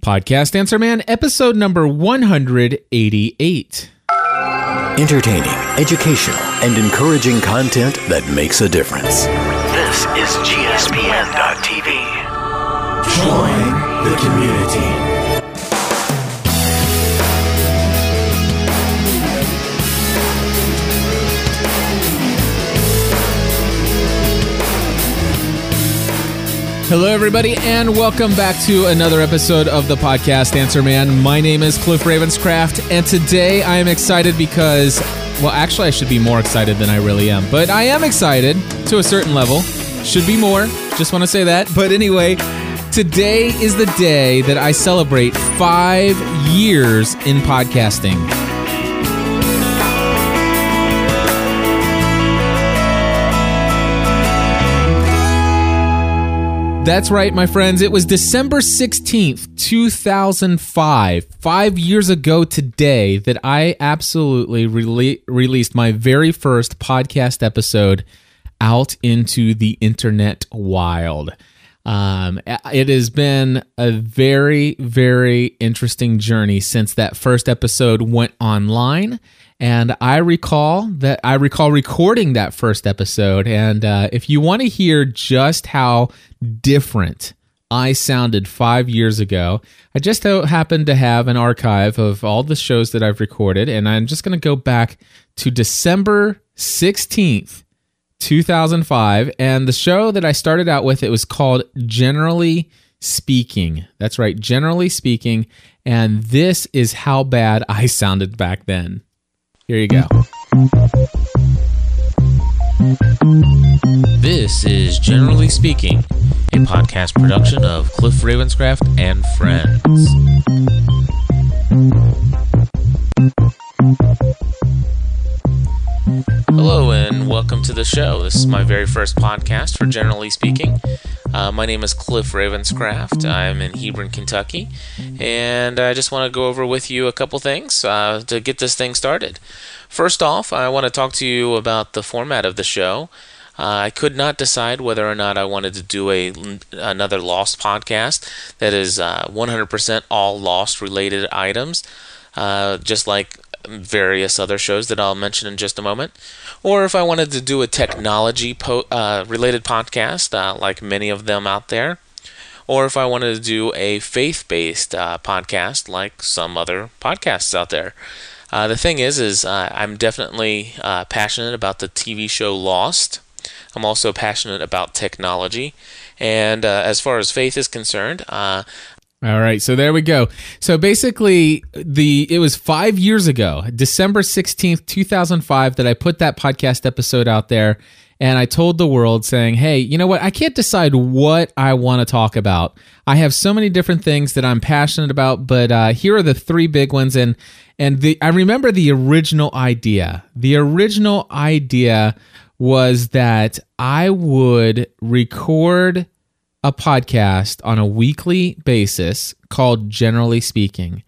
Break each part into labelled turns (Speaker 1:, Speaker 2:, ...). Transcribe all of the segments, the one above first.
Speaker 1: Podcast Answer Man, episode number 188.
Speaker 2: Entertaining, educational, and encouraging content that makes a difference.
Speaker 3: This is GSPN.TV.
Speaker 2: Join the community.
Speaker 1: Hello, everybody, and welcome back to another episode of the podcast Answer Man. My name is Cliff Ravenscraft, and today I am excited because, well, actually, I should be more excited than I really am, but I am excited to a certain level. Should be more, just want to say that. But anyway, today is the day that I celebrate five years in podcasting. That's right, my friends. It was December 16th, 2005, five years ago today, that I absolutely rele- released my very first podcast episode out into the internet wild. Um, it has been a very, very interesting journey since that first episode went online. And I recall that I recall recording that first episode. And uh, if you want to hear just how different I sounded five years ago, I just happened to have an archive of all the shows that I've recorded. And I'm just going to go back to December 16th, 2005. And the show that I started out with, it was called Generally Speaking. That's right, Generally Speaking. And this is how bad I sounded back then. Here you go.
Speaker 4: This is Generally Speaking, a podcast production of Cliff Ravenscraft and Friends. Hello, and welcome to the show. This is my very first podcast for Generally Speaking. Uh, my name is Cliff Ravenscraft. I'm in Hebron, Kentucky, and I just want to go over with you a couple things uh, to get this thing started. First off, I want to talk to you about the format of the show. Uh, I could not decide whether or not I wanted to do a another Lost podcast that is 100% uh, all Lost related items, uh, just like various other shows that I'll mention in just a moment, or if I wanted to do a technology po- uh, related podcast, uh, like many of them out there, or if I wanted to do a faith based uh, podcast, like some other podcasts out there. Uh, the thing is, is uh, I'm definitely uh, passionate about the TV show Lost. I'm also passionate about technology, and uh, as far as faith is concerned, uh,
Speaker 1: all right, so there we go. So basically, the it was five years ago, December sixteenth, two thousand five, that I put that podcast episode out there, and I told the world saying, "Hey, you know what? I can't decide what I want to talk about. I have so many different things that I'm passionate about, but uh, here are the three big ones." And and the I remember the original idea. The original idea was that I would record a podcast on a weekly basis called Generally Speaking.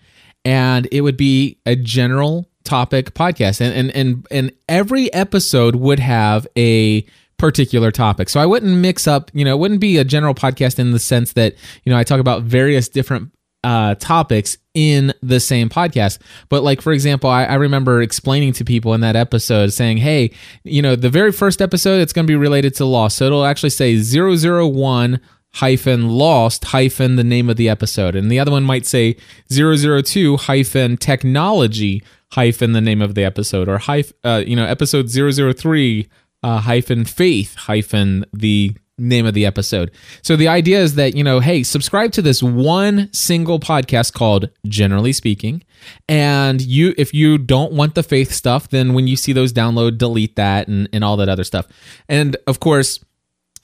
Speaker 1: And it would be a general topic podcast. And and and, and every episode would have a particular topic. So I wouldn't mix up, you know, it wouldn't be a general podcast in the sense that, you know, I talk about various different uh, topics in the same podcast. But like for example, I, I, remember explaining to people in that episode saying, "Hey, you know, the very first episode it's going to be related to law. so it'll actually say 001 hyphen lost hyphen the name of the episode, and the other one might say 002 hyphen technology hyphen the name of the episode, or hyphen, uh, you know, episode 003 uh, hyphen faith hyphen the name of the episode. So the idea is that, you know, hey, subscribe to this one single podcast called Generally Speaking. And you if you don't want the faith stuff, then when you see those download, delete that and, and all that other stuff. And of course,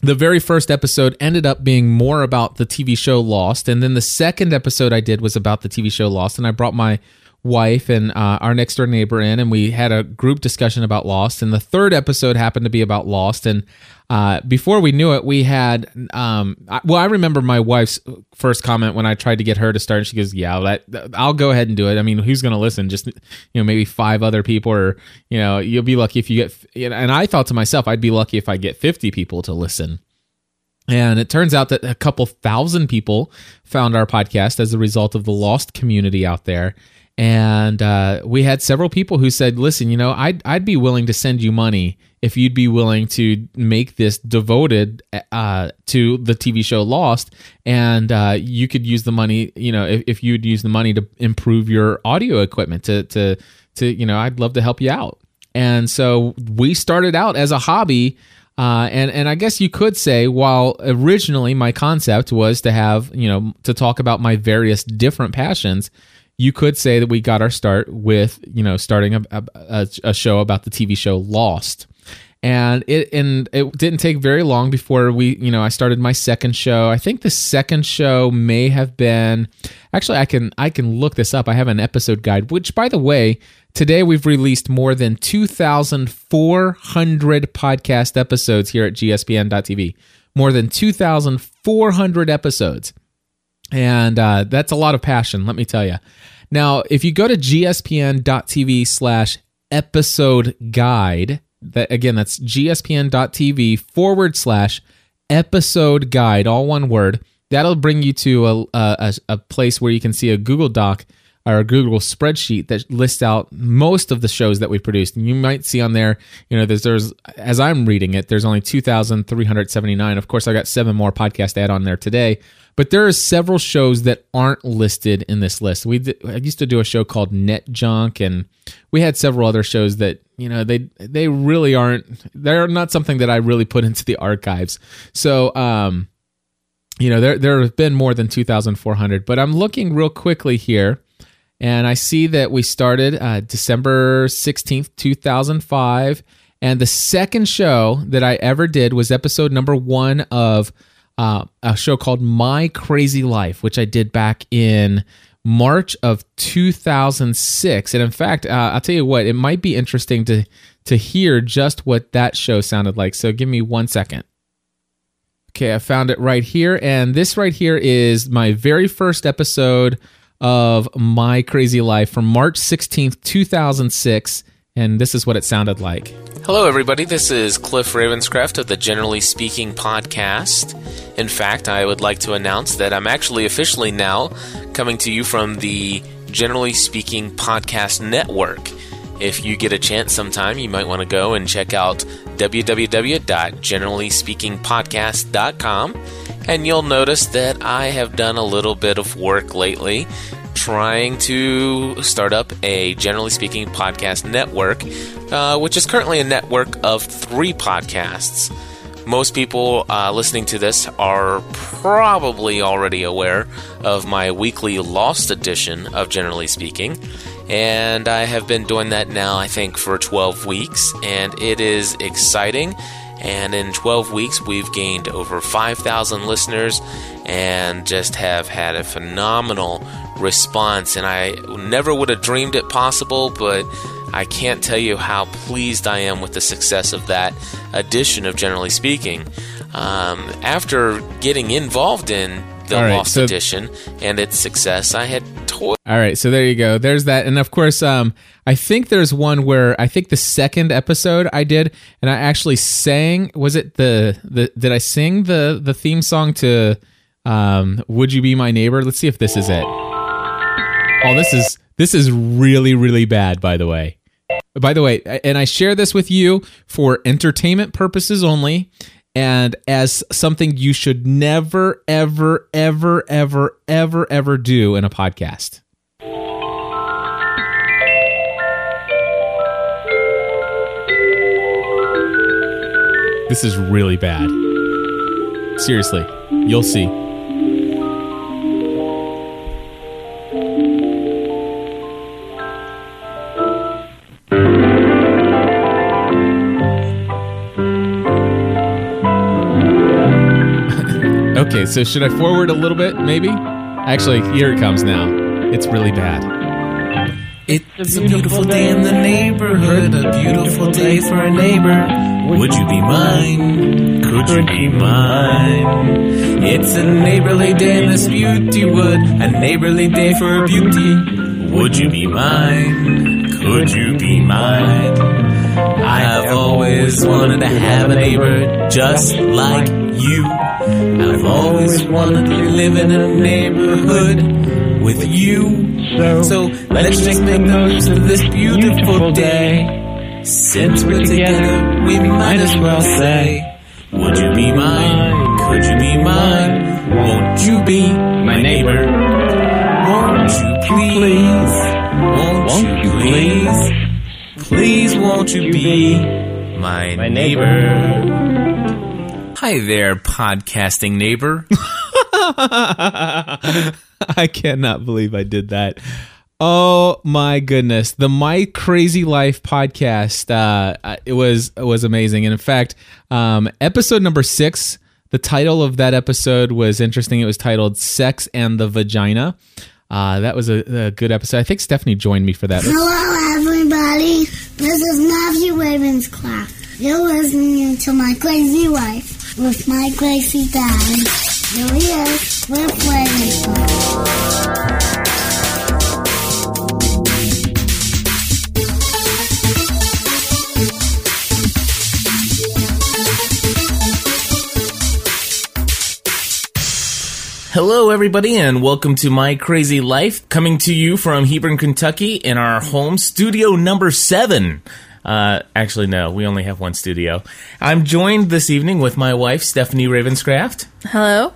Speaker 1: the very first episode ended up being more about the TV show Lost. And then the second episode I did was about the TV show Lost. And I brought my wife and uh, our next door neighbor in, and we had a group discussion about Lost. And the third episode happened to be about Lost. And uh, before we knew it, we had. Um, I, well, I remember my wife's first comment when I tried to get her to start. And She goes, "Yeah, that, I'll go ahead and do it." I mean, who's going to listen? Just you know, maybe five other people, or you know, you'll be lucky if you get. And I thought to myself, I'd be lucky if I get fifty people to listen. And it turns out that a couple thousand people found our podcast as a result of the lost community out there. And uh, we had several people who said, "Listen, you know, I'd I'd be willing to send you money if you'd be willing to make this devoted uh, to the TV show Lost, and uh, you could use the money. You know, if, if you'd use the money to improve your audio equipment, to to to you know, I'd love to help you out." And so we started out as a hobby. Uh, and and I guess you could say, while originally my concept was to have you know to talk about my various different passions, you could say that we got our start with you know starting a, a, a show about the TV show Lost and it and it didn't take very long before we you know I started my second show. I think the second show may have been actually I can I can look this up. I have an episode guide which by the way, today we've released more than 2400 podcast episodes here at gspn.tv. More than 2400 episodes. And uh, that's a lot of passion, let me tell you. Now, if you go to gspn.tv slash episode guide, that again, that's gspn.tv forward slash episode guide, all one word. That'll bring you to a, a, a place where you can see a Google Doc a Google spreadsheet that lists out most of the shows that we produced. And you might see on there, you know, there's, there's as I'm reading it, there's only 2,379. Of course, I got seven more podcast add on there today, but there are several shows that aren't listed in this list. We did, I used to do a show called Net Junk, and we had several other shows that you know they they really aren't. They're not something that I really put into the archives. So, um, you know, there there have been more than 2,400. But I'm looking real quickly here, and I see that we started uh, December 16th, 2005. And the second show that I ever did was episode number one of uh, a show called My Crazy Life, which I did back in March of 2006. And in fact, uh, I'll tell you what, it might be interesting to to hear just what that show sounded like. So give me one second. Okay, I found it right here, and this right here is my very first episode of My Crazy Life from March 16th, 2006, and this is what it sounded like.
Speaker 4: Hello, everybody. This is Cliff Ravenscraft of the Generally Speaking podcast. In fact, I would like to announce that I'm actually officially now coming to you from the Generally Speaking podcast network. If you get a chance sometime, you might want to go and check out www.generallyspeakingpodcast.com, and you'll notice that I have done a little bit of work lately trying to start up a generally speaking podcast network, uh, which is currently a network of three podcasts. Most people uh, listening to this are probably already aware of my weekly Lost edition of Generally Speaking. And I have been doing that now, I think, for 12 weeks, and it is exciting. And in 12 weeks, we've gained over 5,000 listeners and just have had a phenomenal response. And I never would have dreamed it possible, but I can't tell you how pleased I am with the success of that edition of Generally Speaking. Um, after getting involved in the
Speaker 1: right,
Speaker 4: Lost
Speaker 1: so-
Speaker 4: edition and its success, I had.
Speaker 1: All right, so there you go. There's that, and of course, um, I think there's one where I think the second episode I did, and I actually sang. Was it the the? Did I sing the the theme song to um, "Would You Be My Neighbor"? Let's see if this is it. Oh, this is this is really really bad. By the way, by the way, and I share this with you for entertainment purposes only. And as something you should never, ever, ever, ever, ever, ever do in a podcast. This is really bad. Seriously, you'll see. Okay, so should I forward a little bit, maybe? Actually, here it comes now. It's really bad.
Speaker 5: It's a beautiful day in the neighborhood, a beautiful day for a neighbor. Would you be mine? Could you be mine? It's a neighborly day in this beauty wood, a neighborly day for a beauty. Would you be mine? Could you be mine? I have always wanted to have a neighbor just like you. I've always wanted to live in a neighborhood with you. So let's just make the most of this beautiful day. Since we're together, we might as well say, Would you be mine? Could you be mine? Won't you be my neighbor? Won't you please? Won't you please? Please won't you be my neighbor? Hi there, podcasting neighbor.
Speaker 1: I cannot believe I did that. Oh my goodness, the My Crazy Life podcast. Uh, it was it was amazing, and in fact, um, episode number six. The title of that episode was interesting. It was titled "Sex and the Vagina." Uh, that was a, a good episode. I think Stephanie joined me for that.
Speaker 6: Hello, everybody. This is Matthew Ravenscraft. You're listening to My Crazy Life with my crazy dad. Here he with Ravenscraft.
Speaker 5: Hello, everybody, and welcome to My Crazy Life, coming to you from Hebron, Kentucky, in our home studio number seven. Uh, actually, no, we only have one studio. I'm joined this evening with my wife, Stephanie Ravenscraft.
Speaker 7: Hello.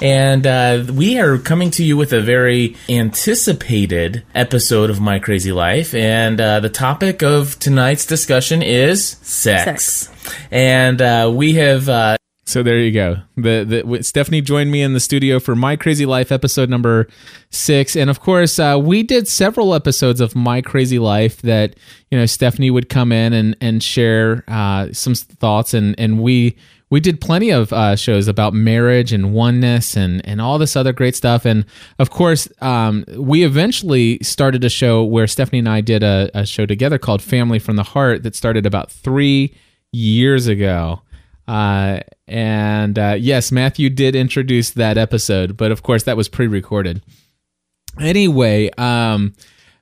Speaker 5: And uh, we are coming to you with a very anticipated episode of My Crazy Life. And uh, the topic of tonight's discussion is sex. And uh, we have.
Speaker 1: So there you go. The, the Stephanie joined me in the studio for My Crazy Life episode number six, and of course, uh, we did several episodes of My Crazy Life that you know Stephanie would come in and and share uh, some thoughts, and and we we did plenty of uh, shows about marriage and oneness and and all this other great stuff, and of course, um, we eventually started a show where Stephanie and I did a, a show together called Family from the Heart that started about three years ago. Uh, and uh, yes, Matthew did introduce that episode, but of course that was pre-recorded. Anyway, um,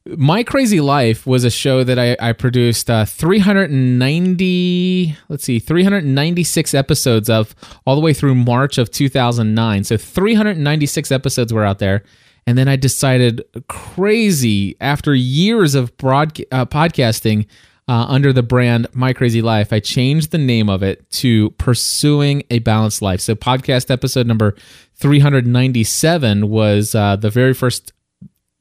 Speaker 1: my crazy life was a show that I, I produced uh, 390 let's see 396 episodes of all the way through march of 2009 so 396 episodes were out there and then i decided crazy after years of broad uh, podcasting uh, under the brand My Crazy Life, I changed the name of it to Pursuing a Balanced Life. So, podcast episode number 397 was uh, the very first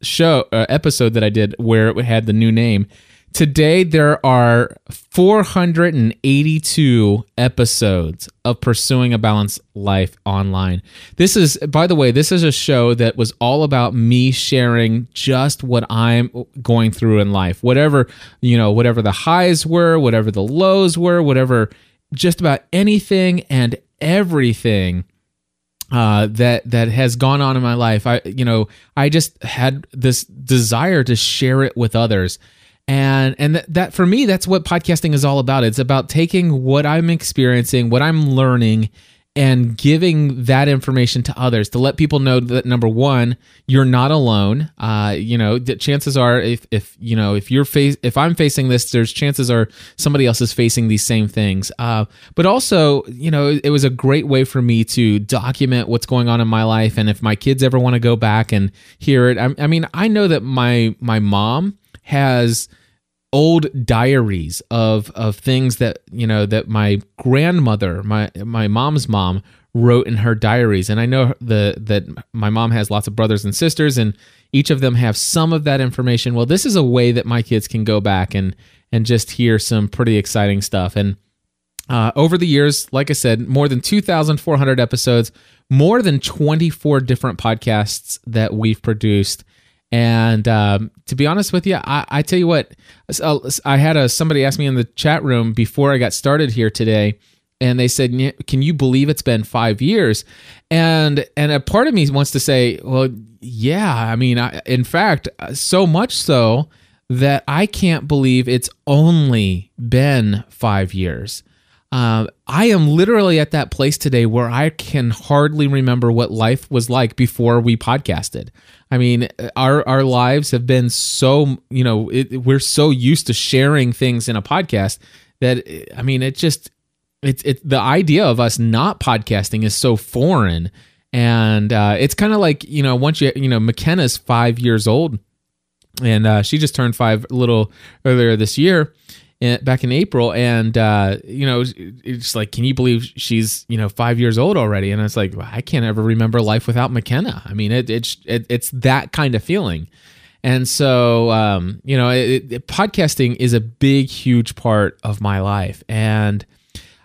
Speaker 1: show uh, episode that I did where it had the new name. Today there are 482 episodes of Pursuing a Balanced Life online. This is by the way, this is a show that was all about me sharing just what I'm going through in life. Whatever, you know, whatever the highs were, whatever the lows were, whatever just about anything and everything uh, that that has gone on in my life. I you know I just had this desire to share it with others, and and that, that for me that's what podcasting is all about. It's about taking what I'm experiencing, what I'm learning, and giving that information to others to let people know that number one, you're not alone. Uh, you know, that chances are if if you know if you're face if I'm facing this, there's chances are somebody else is facing these same things. Uh, but also, you know, it was a great way for me to document what's going on in my life, and if my kids ever want to go back and hear it, I, I mean, I know that my my mom has old diaries of of things that you know that my grandmother my my mom's mom wrote in her diaries and i know the that my mom has lots of brothers and sisters and each of them have some of that information well this is a way that my kids can go back and and just hear some pretty exciting stuff and uh, over the years, like I said, more than 2,400 episodes, more than 24 different podcasts that we've produced. And um, to be honest with you, I, I tell you what, I had a somebody ask me in the chat room before I got started here today, and they said, "Can you believe it's been five years?" And and a part of me wants to say, "Well, yeah. I mean, I, in fact, so much so that I can't believe it's only been five years." Uh, I am literally at that place today where I can hardly remember what life was like before we podcasted. I mean, our our lives have been so you know it, we're so used to sharing things in a podcast that I mean it just it's it the idea of us not podcasting is so foreign, and uh, it's kind of like you know once you you know McKenna's five years old, and uh, she just turned five a little earlier this year. Back in April, and uh, you know, it's like, can you believe she's you know five years old already? And it's like, I can't ever remember life without McKenna. I mean, it, it's it, it's that kind of feeling. And so, um, you know, it, it, podcasting is a big, huge part of my life. And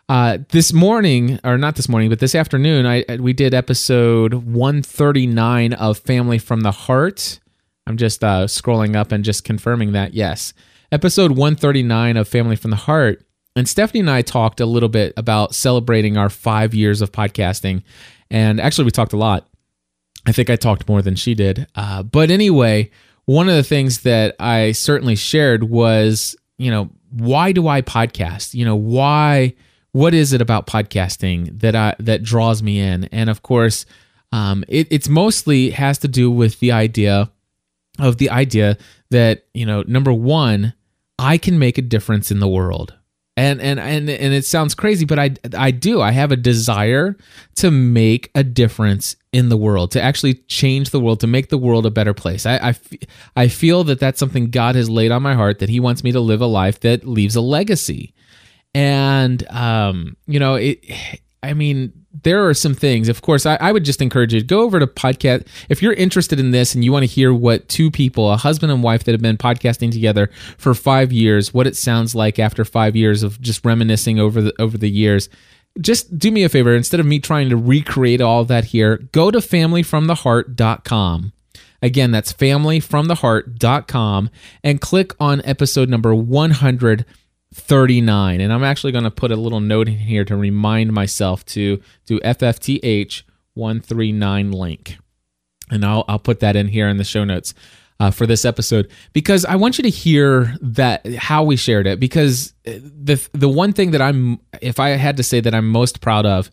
Speaker 1: uh, this morning, or not this morning, but this afternoon, I we did episode 139 of Family from the Heart. I'm just uh, scrolling up and just confirming that. Yes, episode 139 of Family from the Heart. And Stephanie and I talked a little bit about celebrating our five years of podcasting. And actually, we talked a lot. I think I talked more than she did. Uh, but anyway, one of the things that I certainly shared was, you know, why do I podcast? You know, why? What is it about podcasting that I that draws me in? And of course, um, it, it's mostly has to do with the idea of the idea that you know, number one, I can make a difference in the world. And and and and it sounds crazy but i i do. I have a desire to make a difference in the world to actually change the world to make the world a better place. I i, I feel that that's something god has laid on my heart that he wants me to live a life that leaves a legacy. And um you know it i mean there are some things of course I, I would just encourage you to go over to podcast if you're interested in this and you want to hear what two people a husband and wife that have been podcasting together for five years what it sounds like after five years of just reminiscing over the over the years just do me a favor instead of me trying to recreate all that here go to familyfromtheheart.com again that's familyfromtheheart.com and click on episode number 100 39 and i'm actually going to put a little note in here to remind myself to do ffth 139 link. And i'll, I'll put that in here in the show notes uh, for this episode because i want you to hear that how we shared it because the the one thing that i'm if i had to say that i'm most proud of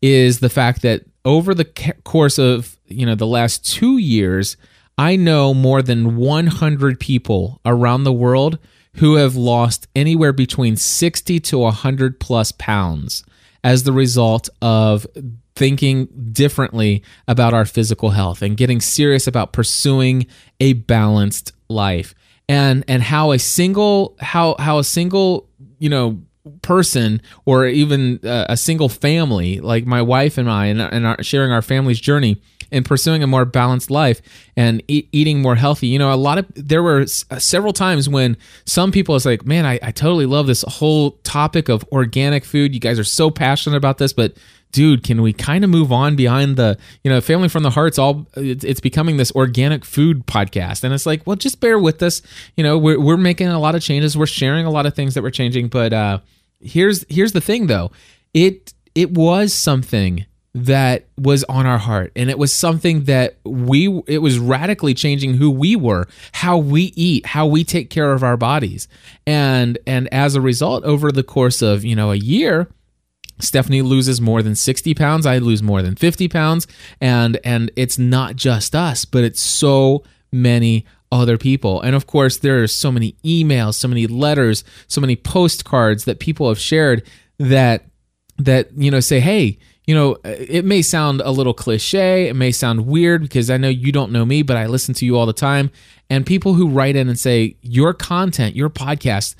Speaker 1: is the fact that over the course of you know the last two years i know more than 100 people around the world who have lost anywhere between 60 to 100 plus pounds as the result of thinking differently about our physical health and getting serious about pursuing a balanced life. And and how a single how how a single you know person or even uh, a single family like my wife and I and, and our, sharing our family's journey and pursuing a more balanced life and eat, eating more healthy. You know, a lot of there were s- several times when some people was like, "Man, I, I totally love this whole topic of organic food. You guys are so passionate about this, but." Dude, can we kind of move on behind the, you know, family from the heart's all, it's, it's becoming this organic food podcast. And it's like, well, just bear with us. You know, we're, we're making a lot of changes. We're sharing a lot of things that we're changing. But uh, here's, here's the thing though. It, it was something that was on our heart and it was something that we it was radically changing who we were how we eat how we take care of our bodies and and as a result over the course of you know a year Stephanie loses more than 60 pounds. I lose more than 50 pounds. And and it's not just us, but it's so many other people. And of course, there are so many emails, so many letters, so many postcards that people have shared that that you know say, "Hey, you know, it may sound a little cliche, it may sound weird because I know you don't know me, but I listen to you all the time." And people who write in and say, "Your content, your podcast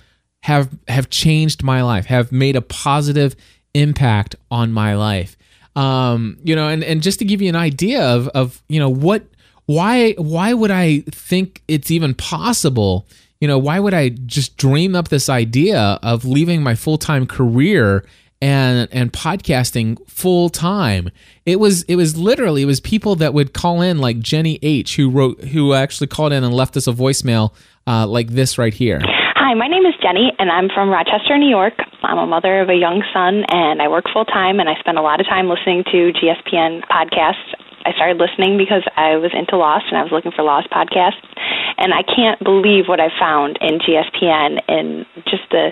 Speaker 1: have have changed my life, have made a positive impact on my life. Um, you know, and, and just to give you an idea of of you know what why why would I think it's even possible? You know, why would I just dream up this idea of leaving my full time career and and podcasting full time? It was it was literally it was people that would call in like Jenny H who wrote who actually called in and left us a voicemail uh, like this right here.
Speaker 7: Hi, my name is Jenny, and I'm from Rochester, New York. I'm a mother of a young son, and I work full time, and I spend a lot of time listening to GSPN podcasts. I started listening because I was into Lost and I was looking for Lost podcasts, and I can't believe what I found in GSPN and just the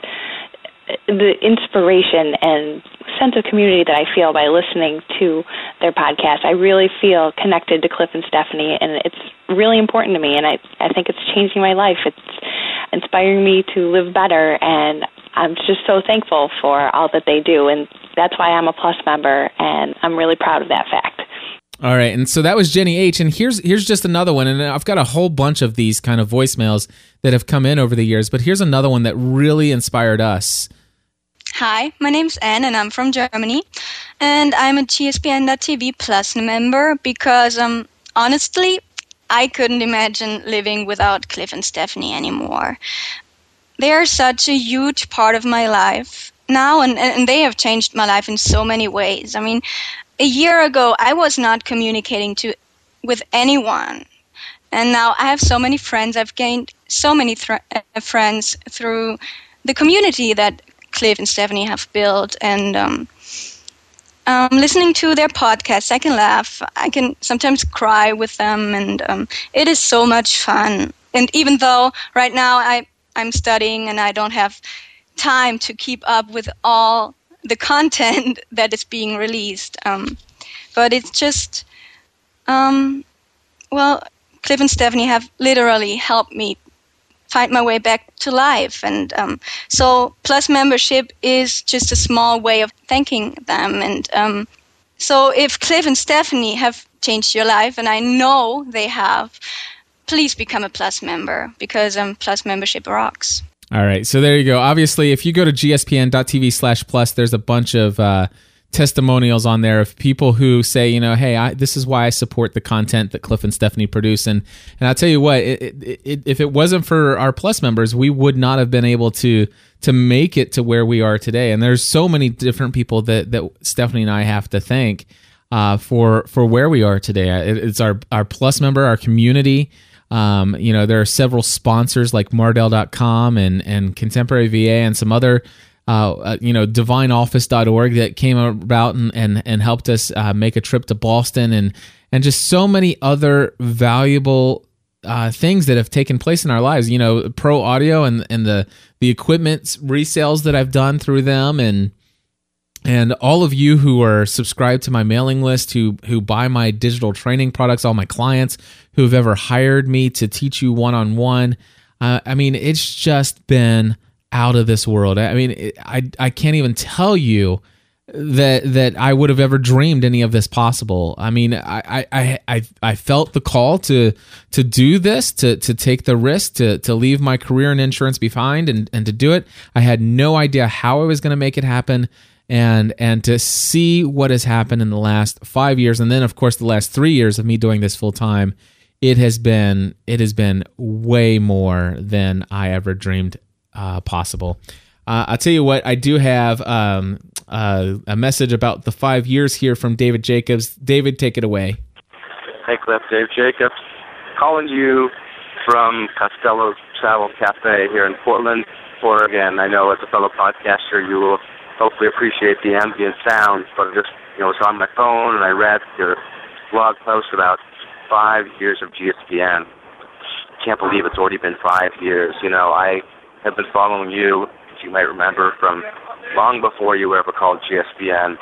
Speaker 7: the inspiration and sense of community that I feel by listening to their podcast. I really feel connected to Cliff and Stephanie, and it's really important to me. And I I think it's changing my life. It's inspiring me to live better, and I'm just so thankful for all that they do, and that's why I'm a Plus member, and I'm really proud of that fact.
Speaker 1: All right, and so that was Jenny H. And here's here's just another one, and I've got a whole bunch of these kind of voicemails that have come in over the years. But here's another one that really inspired us.
Speaker 8: Hi, my name's Anne, and I'm from Germany, and I'm a GSPN.TV Plus member because, um, honestly, I couldn't imagine living without Cliff and Stephanie anymore. They are such a huge part of my life now, and, and they have changed my life in so many ways. I mean, a year ago, I was not communicating to with anyone, and now I have so many friends. I've gained so many uh, friends through the community that Cliff and Stephanie have built, and um, um, listening to their podcasts, I can laugh. I can sometimes cry with them, and um, it is so much fun. And even though right now I I'm studying and I don't have time to keep up with all the content that is being released, um, but it's just um, well, Cliff and Stephanie have literally helped me find my way back to life. And um, so, Plus membership is just a small way of thanking them. And um, so, if Cliff and Stephanie have changed your life, and I know they have, please become a Plus member because um, Plus membership rocks.
Speaker 1: All right, so there you go. Obviously, if you go to gspn.tv slash plus, there's a bunch of uh, testimonials on there of people who say, you know, hey, I, this is why I support the content that Cliff and Stephanie produce, and and I'll tell you what, it, it, it, if it wasn't for our Plus members, we would not have been able to to make it to where we are today. And there's so many different people that that Stephanie and I have to thank uh, for for where we are today. it's our our Plus member, our community. Um, you know, there are several sponsors like Mardel.com and and Contemporary VA and some other uh, uh, you know, divineoffice.org that came about and, and, and helped us uh, make a trip to Boston and, and just so many other valuable uh, things that have taken place in our lives. You know, Pro Audio and, and the, the equipment resales that I've done through them and, and all of you who are subscribed to my mailing list who who buy my digital training products all my clients who have ever hired me to teach you one-on-one uh, i mean it's just been out of this world. I mean, I I can't even tell you that that I would have ever dreamed any of this possible. I mean, I I I I felt the call to to do this, to to take the risk, to to leave my career in insurance behind and and to do it. I had no idea how I was going to make it happen. And and to see what has happened in the last five years, and then of course the last three years of me doing this full time, it has been it has been way more than I ever dreamed uh, possible. Uh, I'll tell you what, I do have um, uh, a message about the five years here from David Jacobs. David, take it away.
Speaker 9: Hey, Cliff, Dave Jacobs. Calling you from Costello Travel Cafe here in Portland, Oregon. I know as a fellow podcaster, you will hopefully appreciate the ambient sound, but just, you know, was on my phone and I read your blog post about five years of GSPN. Can't believe it's already been five years. You know, I have been following you, as you might remember, from long before you were ever called GSPN,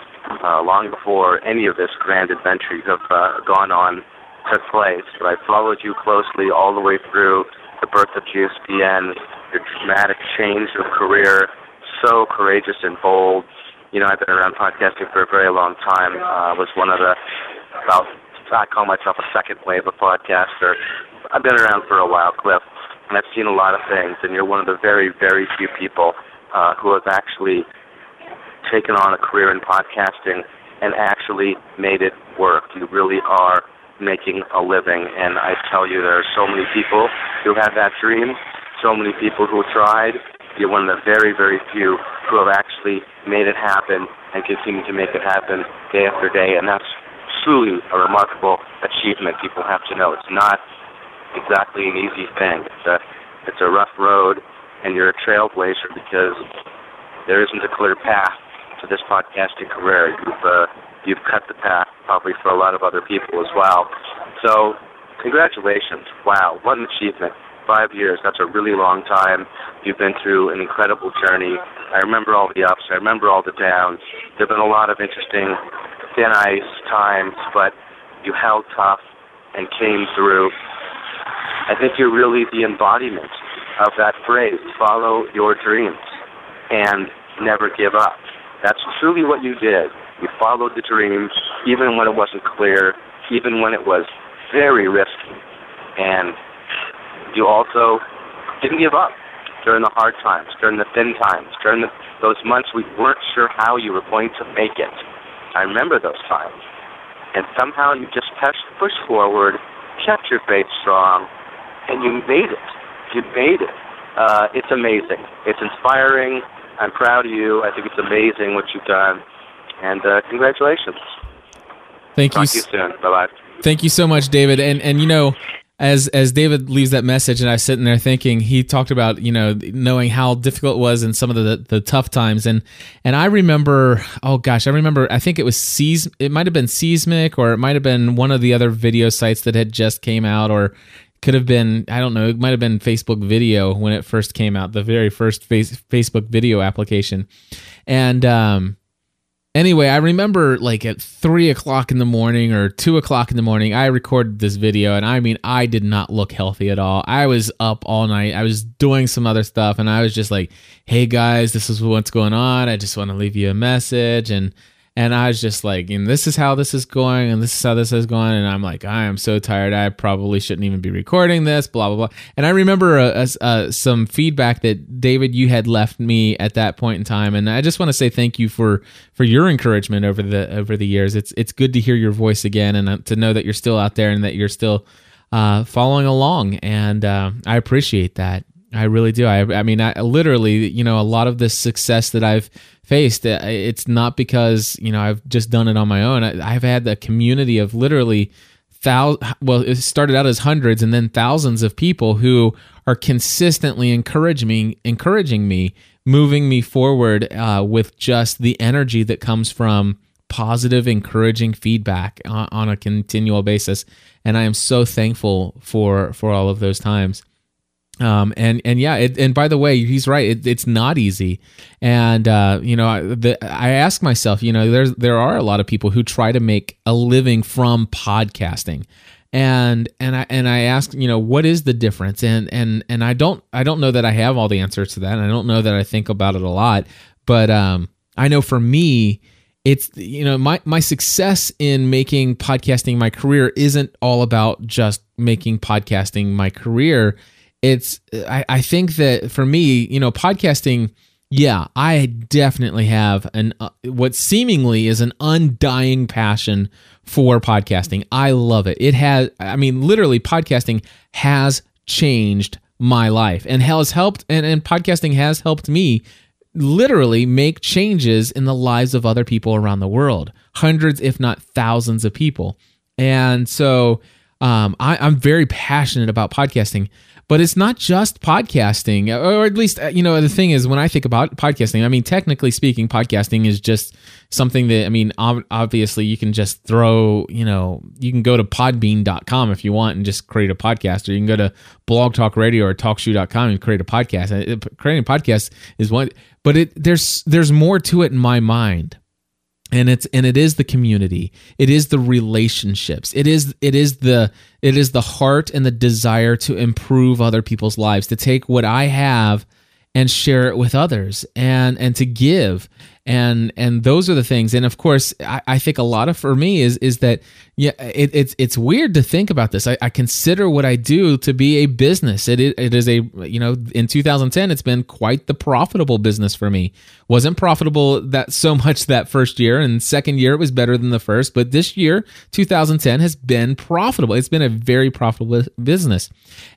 Speaker 9: uh, long before any of this grand adventure you have uh, gone on took place. But I followed you closely all the way through the birth of GSPN, your dramatic change of career, so courageous and bold. You know, I've been around podcasting for a very long time. Uh, was one of the about I call myself a second wave of podcaster. I've been around for a while, Cliff and I've seen a lot of things, and you're one of the very, very few people uh, who have actually taken on a career in podcasting and actually made it work. You really are making a living, and I tell you, there are so many people who have that dream, so many people who tried. You're one of the very, very few who have actually made it happen and continue to make it happen day after day, and that's truly a remarkable achievement. People have to know it's not exactly an easy thing. It's a it's a rough road, and you're a trailblazer because there isn't a clear path to this podcasting career. You've uh, you've cut the path probably for a lot of other people as well. So, congratulations! Wow, what an achievement! Five years, that's a really long time. You've been through an incredible journey. I remember all the ups, I remember all the downs. There have been a lot of interesting thin ice times, but you held tough and came through. I think you're really the embodiment of that phrase, follow your dreams. and never give up. That's truly what you did. You followed the dream, even when it wasn't clear, even when it was very risky. And you also didn't give up during the hard times, during the thin times, during the, those months we weren't sure how you were going to make it. I remember those times. And somehow you just pushed, pushed forward, kept your faith strong, and you made it. You made it. Uh, it's amazing. It's inspiring. I'm proud of you. I think it's amazing what you've done. And uh, congratulations.
Speaker 1: Thank
Speaker 9: Talk
Speaker 1: you.
Speaker 9: to you soon. Bye bye.
Speaker 1: Thank you so much, David. And and you know, as as David leaves that message, and I was sitting there thinking, he talked about you know knowing how difficult it was in some of the the tough times, and and I remember, oh gosh, I remember, I think it was seis, it might have been Seesmic, or it might have been one of the other video sites that had just came out, or could have been I don't know, it might have been Facebook Video when it first came out, the very first face, Facebook Video application, and um anyway, I remember like at three o'clock in the morning or two o'clock in the morning, I recorded this video, and I mean, I did not look healthy at all. I was up all night. I was doing some other stuff, and I was just like, "Hey guys, this is what's going on. I just want to leave you a message." And and I was just like, and this is how this is going, and this is how this is going, and I'm like, I am so tired. I probably shouldn't even be recording this. Blah blah blah. And I remember uh, uh, some feedback that David you had left me at that point in time, and I just want to say thank you for for your encouragement over the over the years. It's it's good to hear your voice again, and uh, to know that you're still out there and that you're still uh, following along, and uh, I appreciate that. I really do. I, I mean, I literally, you know, a lot of the success that I've faced, uh, it's not because you know I've just done it on my own. I, I've had a community of literally thousands. Well, it started out as hundreds, and then thousands of people who are consistently encouraging me, encouraging me, moving me forward uh, with just the energy that comes from positive, encouraging feedback on, on a continual basis. And I am so thankful for for all of those times. Um, and and yeah, it, and by the way, he's right. It, it's not easy, and uh, you know, I, the, I ask myself, you know, there's there are a lot of people who try to make a living from podcasting, and and I and I ask, you know, what is the difference? And and and I don't I don't know that I have all the answers to that. And I don't know that I think about it a lot, but um, I know for me, it's you know my my success in making podcasting my career isn't all about just making podcasting my career it's I, I think that for me you know podcasting yeah i definitely have an uh, what seemingly is an undying passion for podcasting. I love it. It has i mean literally podcasting has changed my life and has helped and, and podcasting has helped me literally make changes in the lives of other people around the world. Hundreds if not thousands of people. And so um, I, i'm very passionate about podcasting but it's not just podcasting or at least uh, you know the thing is when i think about podcasting i mean technically speaking podcasting is just something that i mean obviously you can just throw you know you can go to podbean.com if you want and just create a podcast or you can go to blog talk radio or talkshoe.com and create a podcast. Uh, creating a podcast is one but it there's there's more to it in my mind and it's and it is the community. It is the relationships. It is it is the it is the heart and the desire to improve other people's lives to take what i have and share it with others and and to give and and those are the things. And of course i, I think a lot of for me is is that yeah it, it's it's weird to think about this. I, I consider what i do to be a business. It it is a you know in 2010 it's been quite the profitable business for me. Wasn't profitable that so much that first year and second year it was better than the first but this year 2010 has been profitable. It's been a very profitable business.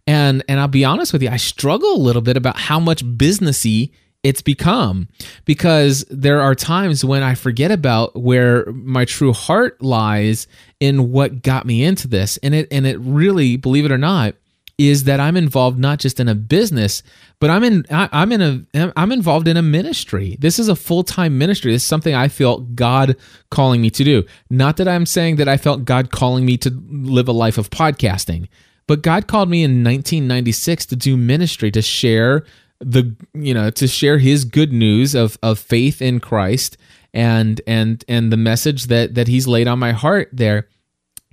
Speaker 1: And and i'll be honest with you i struggle a little bit about how much businessy it's become because there are times when I forget about where my true heart lies in what got me into this. And it and it really, believe it or not, is that I'm involved not just in a business, but I'm in I, I'm in a I'm involved in a ministry. This is a full-time ministry. This is something I felt God calling me to do. Not that I'm saying that I felt God calling me to live a life of podcasting, but God called me in 1996 to do ministry, to share the you know to share his good news of of faith in Christ and and and the message that that he's laid on my heart there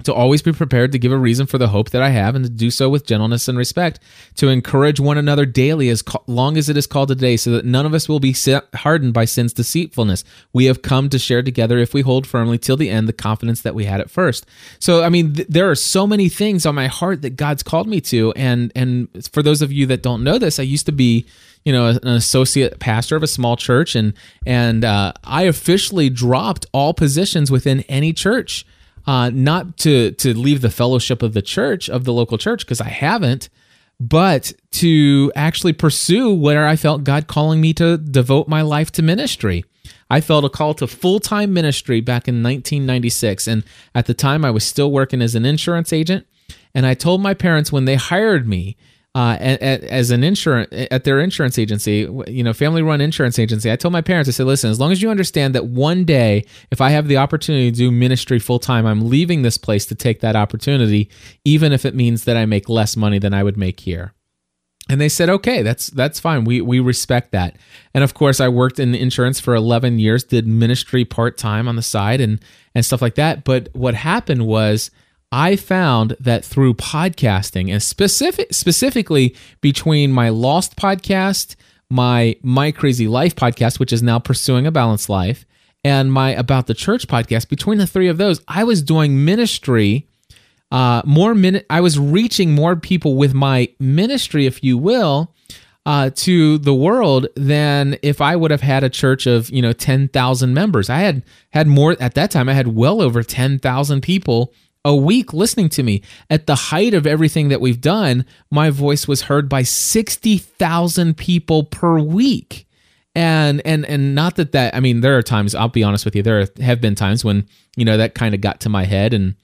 Speaker 1: to always be prepared to give a reason for the hope that I have and to do so with gentleness and respect, to encourage one another daily as co- long as it is called today, so that none of us will be hardened by sin's deceitfulness. We have come to share together if we hold firmly till the end the confidence that we had at first. So, I mean, th- there are so many things on my heart that God's called me to, and and for those of you that don't know this, I used to be you know an associate pastor of a small church and and uh, i officially dropped all positions within any church uh, not to to leave the fellowship of the church of the local church because I haven't, but to actually pursue where I felt God calling me to devote my life to ministry. I felt a call to full time ministry back in 1996, and at the time I was still working as an insurance agent. And I told my parents when they hired me uh, as an insurance at their insurance agency, you know, family run insurance agency. I told my parents, I said, listen, as long as you understand that one day, if I have the opportunity to do ministry full time, I'm leaving this place to take that opportunity, even if it means that I make less money than I would make here. And they said, okay, that's that's fine. We we respect that. And of course, I worked in insurance for 11 years, did ministry part time on the side and and stuff like that. But what happened was I found that through podcasting and specific specifically between my Lost podcast, my My Crazy Life podcast, which is now pursuing a balanced life, and my About the Church podcast, between the three of those, I was doing ministry. Uh, more minute, I was reaching more people with my ministry, if you will, uh, to the world than if I would have had a church of you know ten thousand members. I had had more at that time. I had well over ten thousand people a week listening to me. At the height of everything that we've done, my voice was heard by 60,000 people per week. And and and not that that I mean there are times I'll be honest with you there have been times when you know that kind of got to my head and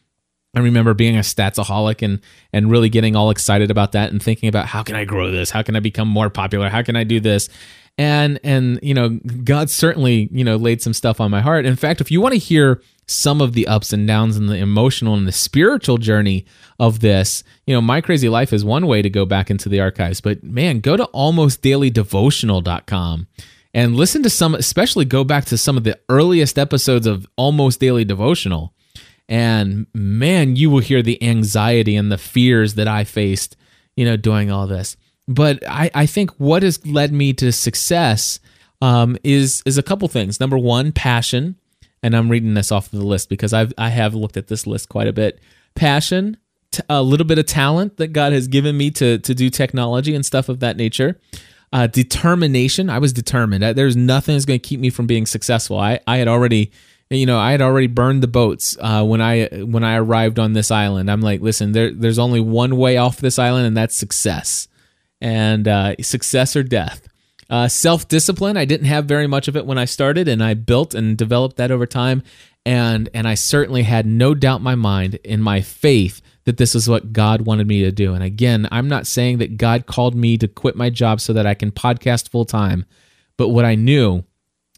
Speaker 1: I remember being a statsaholic and and really getting all excited about that and thinking about how can I grow this? How can I become more popular? How can I do this? And and you know, God certainly, you know, laid some stuff on my heart. In fact, if you want to hear some of the ups and downs and the emotional and the spiritual journey of this. You know, My Crazy Life is one way to go back into the archives, but man, go to almostdailydevotional.com and listen to some, especially go back to some of the earliest episodes of Almost Daily Devotional. And man, you will hear the anxiety and the fears that I faced, you know, doing all this. But I, I think what has led me to success um, is is a couple things. Number one, passion and I'm reading this off of the list because I've I have looked at this list quite a bit. Passion, t- a little bit of talent that God has given me to to do technology and stuff of that nature. Uh, determination. I was determined. There's nothing that's going to keep me from being successful. I I had already you know I had already burned the boats uh, when I when I arrived on this island. I'm like, listen, there there's only one way off this island, and that's success, and uh, success or death. Uh, Self discipline, I didn't have very much of it when I started, and I built and developed that over time. And and I certainly had no doubt in my mind in my faith that this is what God wanted me to do. And again, I'm not saying that God called me to quit my job so that I can podcast full time, but what I knew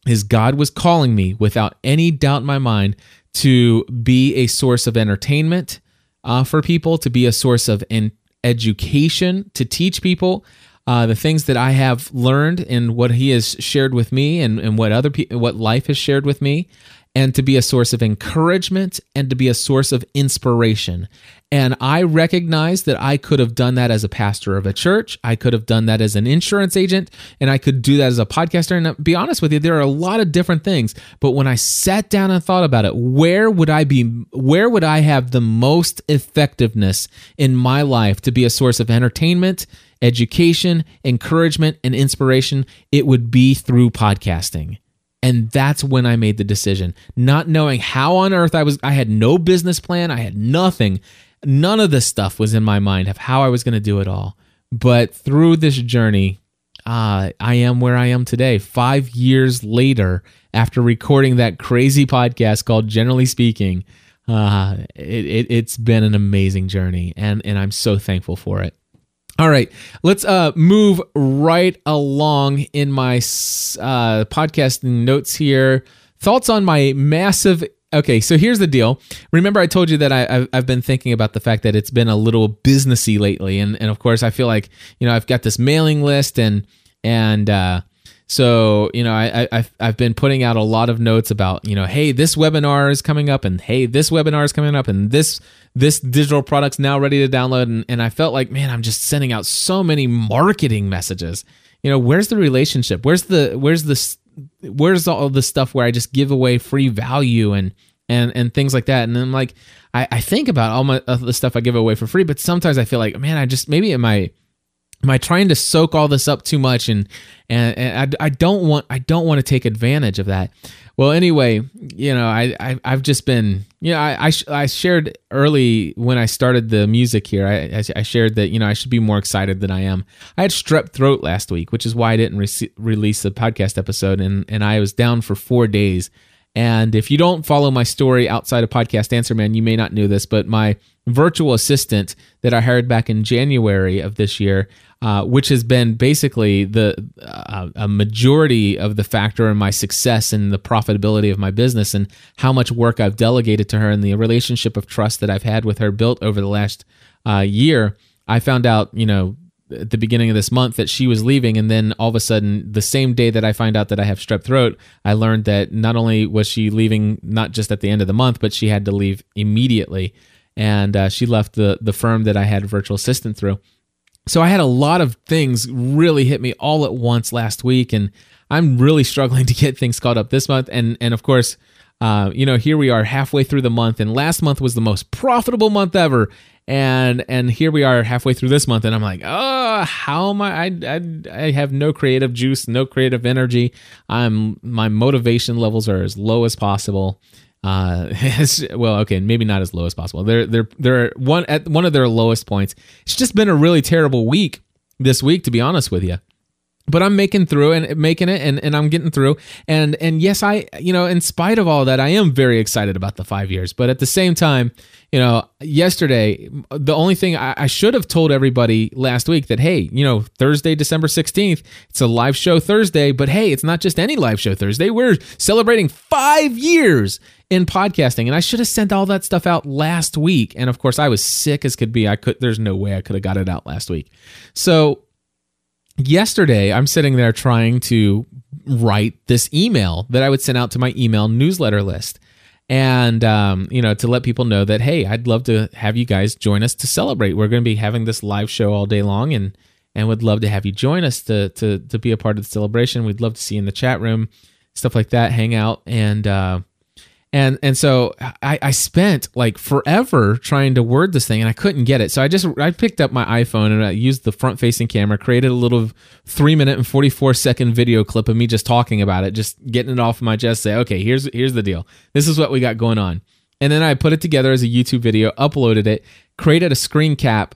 Speaker 1: is God was calling me without any doubt in my mind to be a source of entertainment uh, for people, to be a source of in- education, to teach people, uh, the things that I have learned and what He has shared with me, and, and what other people, what life has shared with me, and to be a source of encouragement and to be a source of inspiration. And I recognize that I could have done that as a pastor of a church. I could have done that as an insurance agent, and I could do that as a podcaster. And be honest with you, there are a lot of different things. But when I sat down and thought about it, where would I be? Where would I have the most effectiveness in my life to be a source of entertainment education, encouragement, and inspiration, it would be through podcasting. And that's when I made the decision, not knowing how on earth I was, I had no business plan, I had nothing. None of this stuff was in my mind of how I was going to do it all. But through this journey, uh, I am where I am today. Five years later, after recording that crazy podcast called Generally Speaking, uh, it, it, it's been an amazing journey, and, and I'm so thankful for it. All right, let's uh, move right along in my uh, podcasting notes here. Thoughts on my massive. Okay, so here's the deal. Remember, I told you that I, have been thinking about the fact that it's been a little businessy lately, and and of course, I feel like you know I've got this mailing list and and uh, So, you know, I, I've, I've been putting out a lot of notes about, you know, hey, this webinar is coming up and hey, this webinar is coming up and this this digital product's now ready to download. And, and I felt like, man, I'm just sending out so many marketing messages. You know, where's the relationship? Where's the where's the where's all the stuff where I just give away free value and and and things like that? And then like I, I think about all my uh, the stuff I give away for free, but sometimes I feel like, man, I just maybe am I am I trying to soak all this up too much and and, and I, I don't want I don't want to take advantage of that. Well, anyway, you know, I, I have just been, you know, I I, I, shared early when I started the music here. I, I shared that you know I should be more excited than I am. I had strep throat last week, which is why I didn't re- release the podcast episode, and and I was down for four days. And if you don't follow my story outside of Podcast Answer Man, you may not know this, but my virtual assistant that I hired back in January of this year, uh, which has been basically the uh, a majority of the factor in my success and the profitability of my business and how much work I've delegated to her and the relationship of trust that I've had with her built over the last uh, year. I found out, you know, at the beginning of this month that she was leaving and then all of a sudden the same day that i find out that i have strep throat i learned that not only was she leaving not just at the end of the month but she had to leave immediately. And uh, she left the the firm that i had virtual assistant through. So i had a lot of things really hit me all at once last week and i'm really struggling to get things caught up this month. And and of course uh, you know, here we are halfway through the month, and last month was the most profitable month ever, and and here we are halfway through this month and i'm like oh how am i i, I, I have no creative juice no creative energy. I'm my motivation levels are as low as possible. Uh well okay maybe not as low as possible. They're they're they're one at one of their lowest points. It's just been a really terrible week this week to be honest with you but I'm making through and making it and, and I'm getting through. And and yes, I you know, in spite of all that, I am very excited about the five years. But at the same time, you know, yesterday, the only thing I, I should have told everybody last week that, hey, you know, Thursday, December 16th, it's a live show Thursday, but hey, it's not just any live show Thursday. We're celebrating five years in podcasting. And I should have sent all that stuff out last week. And of course, I was sick as could be. I could, there's no way I could have got it out last week. So yesterday i'm sitting there trying to write this email that i would send out to my email newsletter list and um, you know to let people know that hey i'd love to have you guys join us to celebrate. We're going to be having this live show all day long and and would love to have you join us to to to be a part of the celebration. We'd love to see you in the chat room stuff like that hang out. And uh, and and so I, I spent like forever trying to word this thing and I couldn't get it. So I just I picked up my iPhone and I used the front facing camera, created a little three minute and forty four second video clip of me just talking about it, just getting it off my chest. Say, okay, here's here's the deal. This is what we got going on. And then I put it together as a YouTube video, uploaded it, created a screen cap,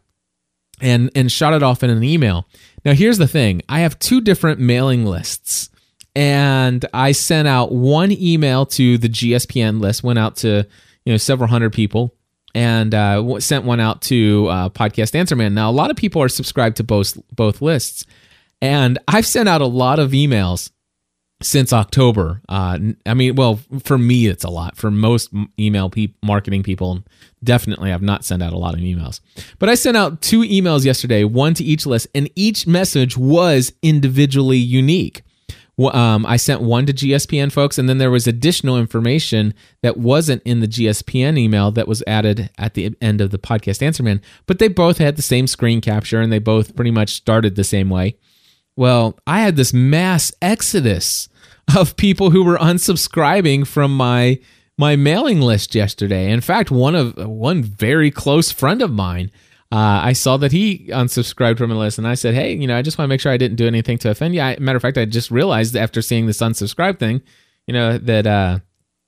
Speaker 1: and and shot it off in an email. Now here's the thing: I have two different mailing lists and I sent out one email to the GSPN list. Went out to you know several hundred people, and uh, sent one out to uh, Podcast Answer Man. Now a lot of people are subscribed to both both lists, and I've sent out a lot of emails since October. Uh, I mean, well, for me, it's a lot. For most email pe- marketing people, definitely, I've not sent out a lot of emails. But I sent out two emails yesterday, one to each list, and each message was individually unique um, I sent one to GSPN folks, and then there was additional information that wasn't in the GSPN email that was added at the end of the podcast Answer Man. But they both had the same screen capture, and they both pretty much started the same way. Well, I had this mass exodus of people who were unsubscribing from my my mailing list yesterday. In fact, one of one very close friend of mine uh, I saw that he unsubscribed from the list, and I said, "Hey, you know, I just want to make sure I didn't do anything to offend you." I, matter of fact, I just realized after seeing this unsubscribe thing, you know, that uh,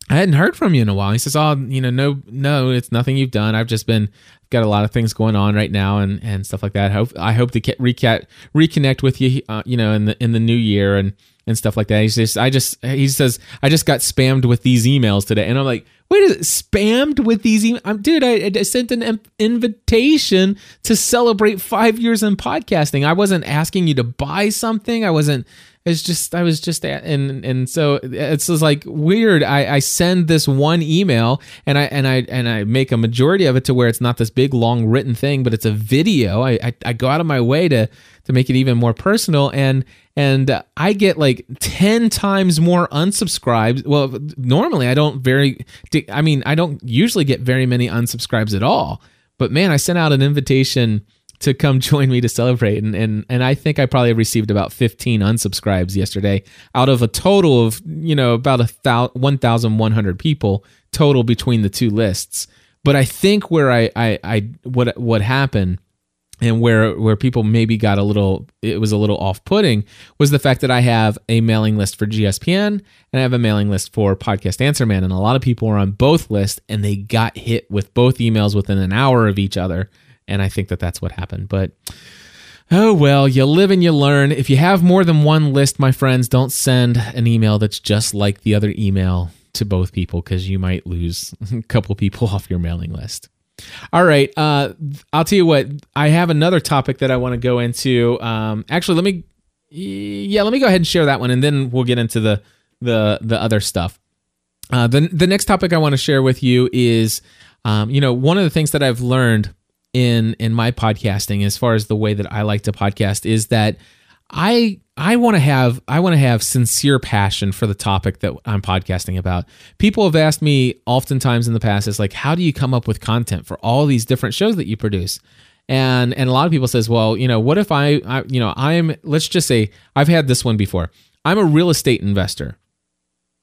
Speaker 1: I hadn't heard from you in a while. He says, "Oh, you know, no, no, it's nothing you've done. I've just been got a lot of things going on right now, and and stuff like that. I hope I hope to get, recat, reconnect with you, uh, you know, in the in the new year and." And stuff like that. He's just, I just, he says, I just got spammed with these emails today, and I'm like, Wait, is it spammed with these? E- I'm, dude, I, I sent an em- invitation to celebrate five years in podcasting. I wasn't asking you to buy something. I wasn't. It's just I was just at, and and so it's just like weird. I, I send this one email and I and I and I make a majority of it to where it's not this big long written thing, but it's a video. I I, I go out of my way to to make it even more personal and and I get like 10 times more unsubscribes. Well, normally I don't very I mean, I don't usually get very many unsubscribes at all. But man, I sent out an invitation to come join me to celebrate. And and and I think I probably received about 15 unsubscribes yesterday out of a total of, you know, about a thousand, 1100 people total between the two lists. But I think where I I, I what what happened and where where people maybe got a little it was a little off-putting was the fact that I have a mailing list for GSPN and I have a mailing list for Podcast Answer Man. And a lot of people are on both lists and they got hit with both emails within an hour of each other and I think that that's what happened but oh well you live and you learn if you have more than one list my friends don't send an email that's just like the other email to both people cuz you might lose a couple people off your mailing list all right. Uh, I'll tell you what. I have another topic that I want to go into. Um, actually, let me. Yeah, let me go ahead and share that one, and then we'll get into the the the other stuff. Uh, the the next topic I want to share with you is, um, you know, one of the things that I've learned in in my podcasting, as far as the way that I like to podcast, is that I I want to have I want to have sincere passion for the topic that I'm podcasting about. People have asked me oftentimes in the past is like how do you come up with content for all these different shows that you produce? And and a lot of people says, "Well, you know, what if I, I you know, I'm let's just say I've had this one before. I'm a real estate investor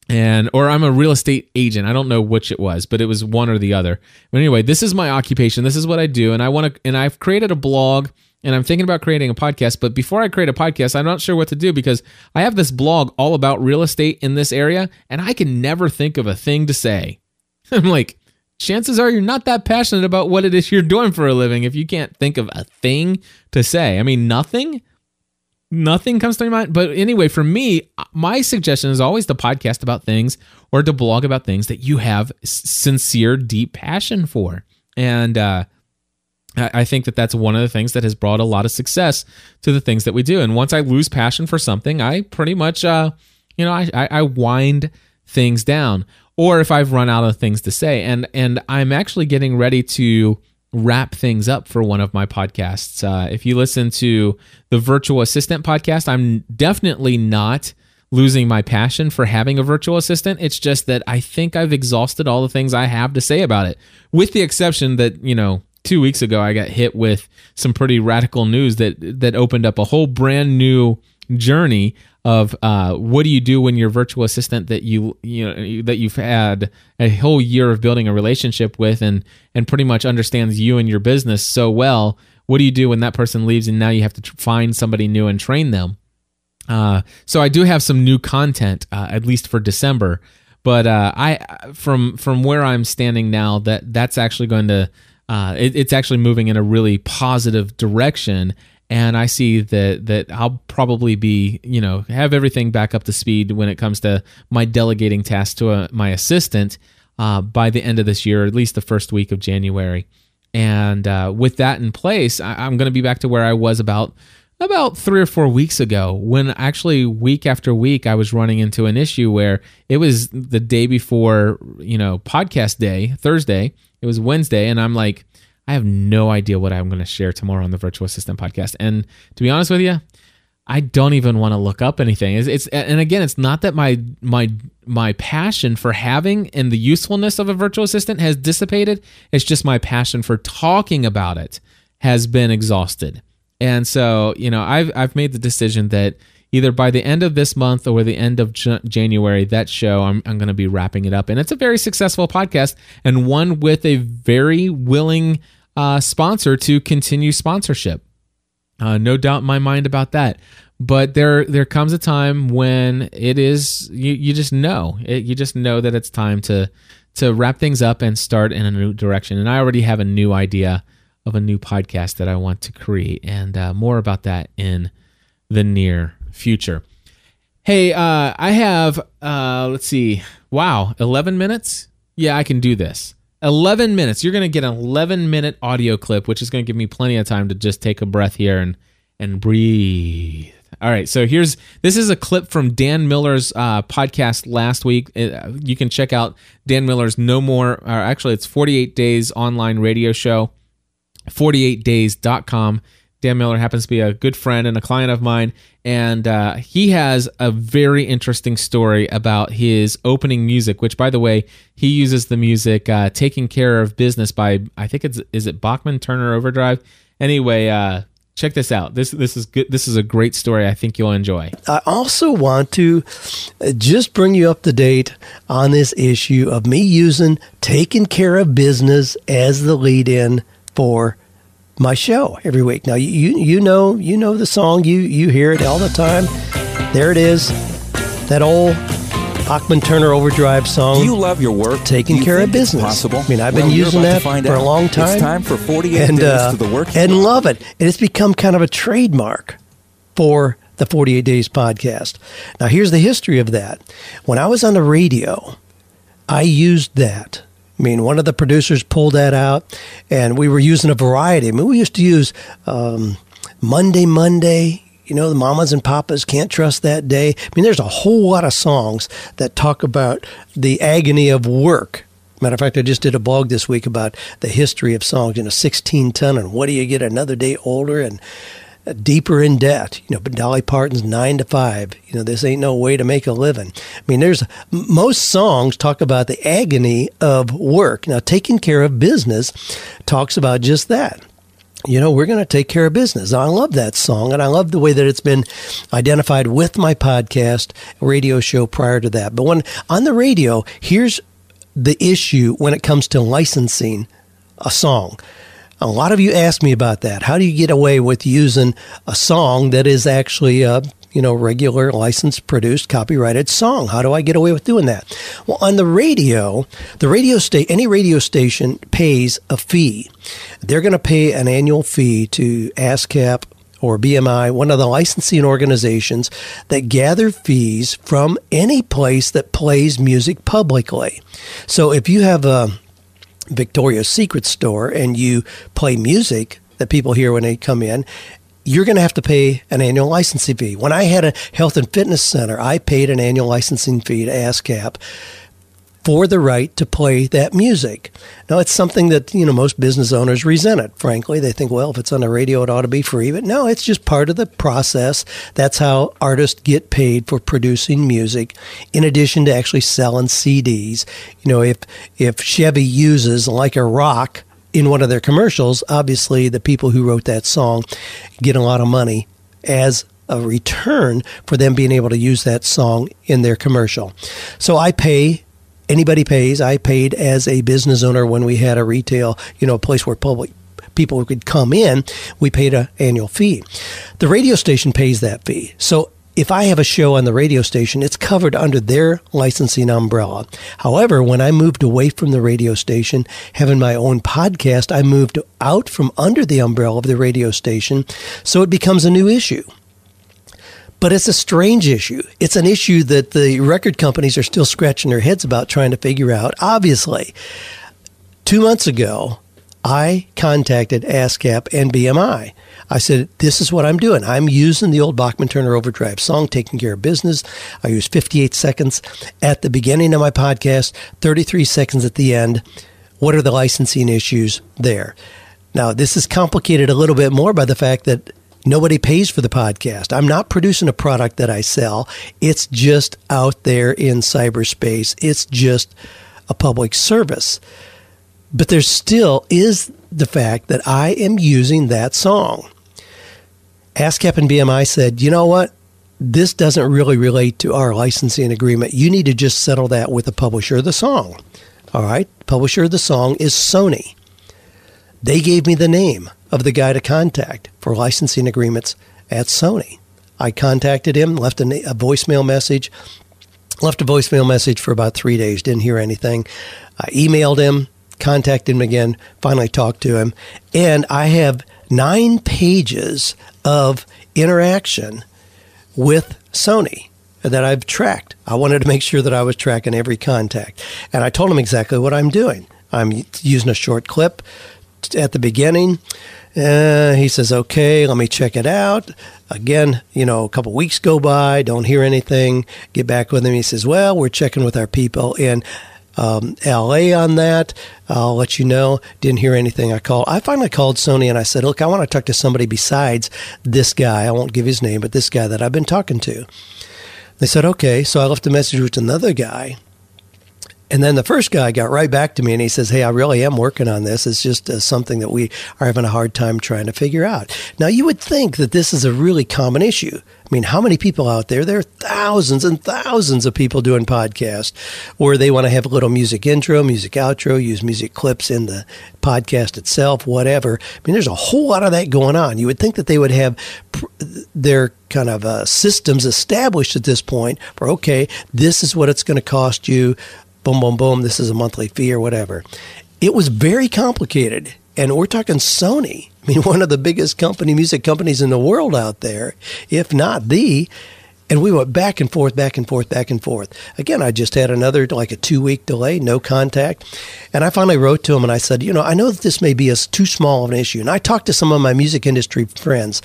Speaker 1: and or I'm a real estate agent. I don't know which it was, but it was one or the other. But anyway, this is my occupation. This is what I do, and I want to. And I've created a blog, and I'm thinking about creating a podcast. But before I create a podcast, I'm not sure what to do because I have this blog all about real estate in this area, and I can never think of a thing to say. I'm like, chances are you're not that passionate about what it is you're doing for a living if you can't think of a thing to say. I mean, nothing nothing comes to my mind. But anyway, for me, my suggestion is always to podcast about things or to blog about things that you have sincere, deep passion for. And uh, I think that that's one of the things that has brought a lot of success to the things that we do. And once I lose passion for something, I pretty much, uh, you know, I, I wind things down. Or if I've run out of things to say, and and I'm actually getting ready to wrap things up for one of my podcasts. Uh, if you listen to the Virtual Assistant podcast, I'm definitely not losing my passion for having a virtual assistant. It's just that I think I've exhausted all the things I have to say about it, with the exception that, you know, two weeks ago I got hit with some pretty radical news that that opened up a whole brand new journey of uh, what do you do when your virtual assistant that you you know that you've had a whole year of building a relationship with and and pretty much understands you and your business so well what do you do when that person leaves and now you have to tr- find somebody new and train them? Uh, so i do have some new content uh, at least for december but uh, i from from where i'm standing now that that's actually going to uh, it, it's actually moving in a really positive direction and I see that that I'll probably be you know have everything back up to speed when it comes to my delegating tasks to a, my assistant uh, by the end of this year, at least the first week of January. And uh, with that in place, I, am going to be back to where I was about about three or four weeks ago when actually week after week I was running into an issue where it was the day before you know podcast day Thursday it was Wednesday and I'm like I have no idea what I'm going to share tomorrow on the Virtual Assistant podcast. And to be honest with you, I don't even want to look up anything. It's, it's, and again, it's not that my my my passion for having and the usefulness of a virtual assistant has dissipated. It's just my passion for talking about it has been exhausted. And so, you know, I've I've made the decision that either by the end of this month or the end of J- January, that show I'm I'm going to be wrapping it up. And it's a very successful podcast and one with a very willing uh, sponsor to continue sponsorship. Uh, no doubt in my mind about that. But there there comes a time when it is you, you just know it, you just know that it's time to to wrap things up and start in a new direction. And I already have a new idea of a new podcast that I want to create, and uh, more about that in the near future. Hey, uh, I have uh, let's see, wow, eleven minutes yeah, I can do this. 11 minutes. You're going to get an 11 minute audio clip, which is going to give me plenty of time to just take a breath here and and breathe. All right, so here's this is a clip from Dan Miller's uh, podcast last week. Uh, you can check out Dan Miller's No More, or actually, it's 48 Days online radio show, 48days.com. Dan Miller happens to be a good friend and a client of mine, and uh, he has a very interesting story about his opening music. Which, by the way, he uses the music uh, "Taking Care of Business" by I think it's is it Bachman Turner Overdrive. Anyway, uh, check this out. This this is good. This is a great story. I think you'll enjoy.
Speaker 10: I also want to uh, just bring you up to date on this issue of me using taking care of business as the lead in for my show every week. Now you you know you know the song you you hear it all the time. There it is, that old Bachman Turner Overdrive song.
Speaker 11: Do you love your work?
Speaker 10: Taking
Speaker 11: you
Speaker 10: care of business.
Speaker 11: Possible.
Speaker 10: I mean, I've
Speaker 11: Well,
Speaker 10: been using that for a long time.
Speaker 11: It's time for 48
Speaker 10: and
Speaker 11: days
Speaker 10: uh,
Speaker 11: to the work.
Speaker 10: and love it. And it's become kind of a trademark for the 48 Days podcast. Now, here's the history of that. When I was on the radio, I used that. I mean, one of the producers pulled that out, and we were using a variety. I mean, we used to use um, Monday, Monday. You know, the mamas and papas can't trust that day. I mean, there's a whole lot of songs that talk about the agony of work. Matter of fact, I just did a blog this week about the history of songs, you know, 16 ton and what do you get another day older and deeper in debt. You know, but Dolly Parton's nine to five. You know, this ain't no way to make a living. I mean, there's most songs talk about the agony of work. Now, taking care of business talks about just that. You know, we're going to take care of business. I love that song, and I love the way that it's been identified with my podcast radio show prior to that. But when on the radio, here's the issue when it comes to licensing a song. A lot of you ask me about that. How do you get away with using a song that is actually a you know regular licensed produced copyrighted song? How do I get away with doing that? Well, on the radio, the radio state any radio station pays a fee. They're going to pay an annual fee to ASCAP or BMI, one of the licensing organizations that gather fees from any place that plays music publicly. So if you have a Victoria's Secret store and you play music that people hear when they come in, you're going to have to pay an annual licensing fee. When I had a health and fitness center, I paid an annual licensing fee to ASCAP for the right to play that music. Now, it's something that, you know, most business owners resent it, frankly. They think, well, if it's on the radio, it ought to be free. But no, it's just part of the process. That's how artists get paid for producing music, in addition to actually selling CDs. You know, if, if Chevy uses like a rock in one of their commercials, obviously the people who wrote that song get a lot of money as a return for them being able to use that song in their commercial. So I pay anybody pays. I paid as a business owner when we had a retail, you know, a place where public people could come in. We paid an annual fee. The radio station pays that fee. So if I have a show on the radio station, it's covered under their licensing umbrella. However, when I moved away from the radio station, having my own podcast, I moved out from under the umbrella of the radio station. So it becomes a new issue. But it's a strange issue. It's an issue that the record companies are still scratching their heads about trying to figure out. Obviously, two months ago, I contacted ASCAP and BMI. I said, This is what I'm doing. I'm using the old Bachman Turner Overdrive song, Taking Care of Business. I use 58 seconds at the beginning of my podcast, 33 seconds at the end. What are the licensing issues there? Now, this is complicated a little bit more by the fact that Nobody pays for the podcast. I'm not producing a product that I sell. It's just out there in cyberspace. It's just a public service. But there still is the fact that I am using that song. ASCAP and BMI said, you know what? This doesn't really relate to our licensing agreement. You need to just settle that with the publisher of the song. All right? Publisher of the song is Sony. They gave me the name of the guy to contact for licensing agreements at Sony. I contacted him, left a, a, voicemail message, left a voicemail message for about three days, didn't hear anything. I emailed him, contacted him again, finally talked to him, and I have nine pages of interaction with Sony. that I've tracked. I wanted to make sure that I was tracking every contact. And I told him exactly what I'm doing. I'm using a short clip at the beginning. Uh, he says, okay, let me check it out. Again, you know, a couple weeks go by, don't hear anything. Get back with him. He says, well, we're checking with our people in um, LA on that. I'll let you know. Didn't hear anything. I called. I finally called Sony and I said, look, I want to talk to somebody besides this guy. I won't give his name, but this guy that I've been talking to. They said, okay. So I left a message with another guy. And then the first guy got right back to me and he says, Hey, I really am working on this. It's just uh, something that we are having a hard time trying to figure out. Now, you would think that this is a really common issue. I mean, how many people out there? There are thousands and thousands of people doing podcasts where they want to have a little music intro, music outro, use music clips in the podcast itself, whatever. I mean, there's a whole lot of that going on. You would think that they would have pr- their kind of uh, systems established at this point for, okay, this is what it's going to cost you boom, boom, boom, this is a monthly fee or whatever. It was very complicated. And we're talking Sony. I mean, one of the biggest company, music companies in the world out there, if not the. And we went back and forth, back and forth, back and forth. Again, I just had another, like a two week delay, no contact. And I finally wrote to him and I said, you know, I know that this may be a, too small of an issue. And I talked to some of my music industry friends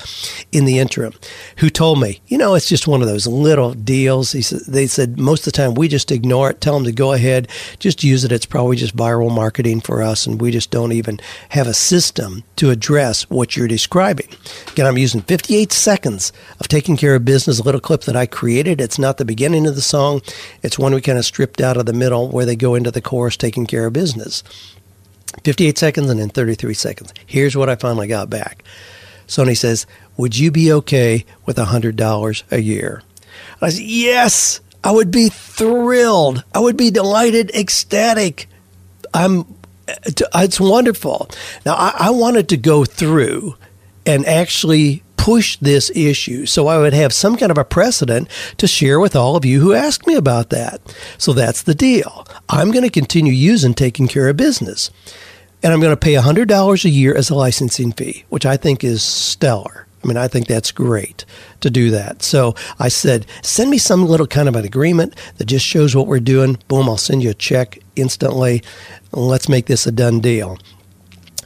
Speaker 10: in the interim who told me, you know, it's just one of those little deals. He said, they said, most of the time we just ignore it, tell them to go ahead, just use it. It's probably just viral marketing for us. And we just don't even have a system to address what you're describing. Again, I'm using 58 seconds of taking care of business, a little clip that I created. It's not the beginning of the song. It's one we kind of stripped out of the middle where they go into the chorus taking care of business. 58 seconds and then 33 seconds. Here's what I finally got back. Sony says, Would you be okay with $100 a year? I said, Yes, I would be thrilled. I would be delighted, ecstatic. I'm, it's wonderful. Now, I, I wanted to go through and actually push this issue so I would have some kind of a precedent to share with all of you who ask me about that. So that's the deal. I'm going to continue using taking care of business. And I'm going to pay $100 a year as a licensing fee, which I think is stellar. I mean, I think that's great to do that. So I said, send me some little kind of an agreement that just shows what we're doing. Boom, I'll send you a check instantly. Let's make this a done deal.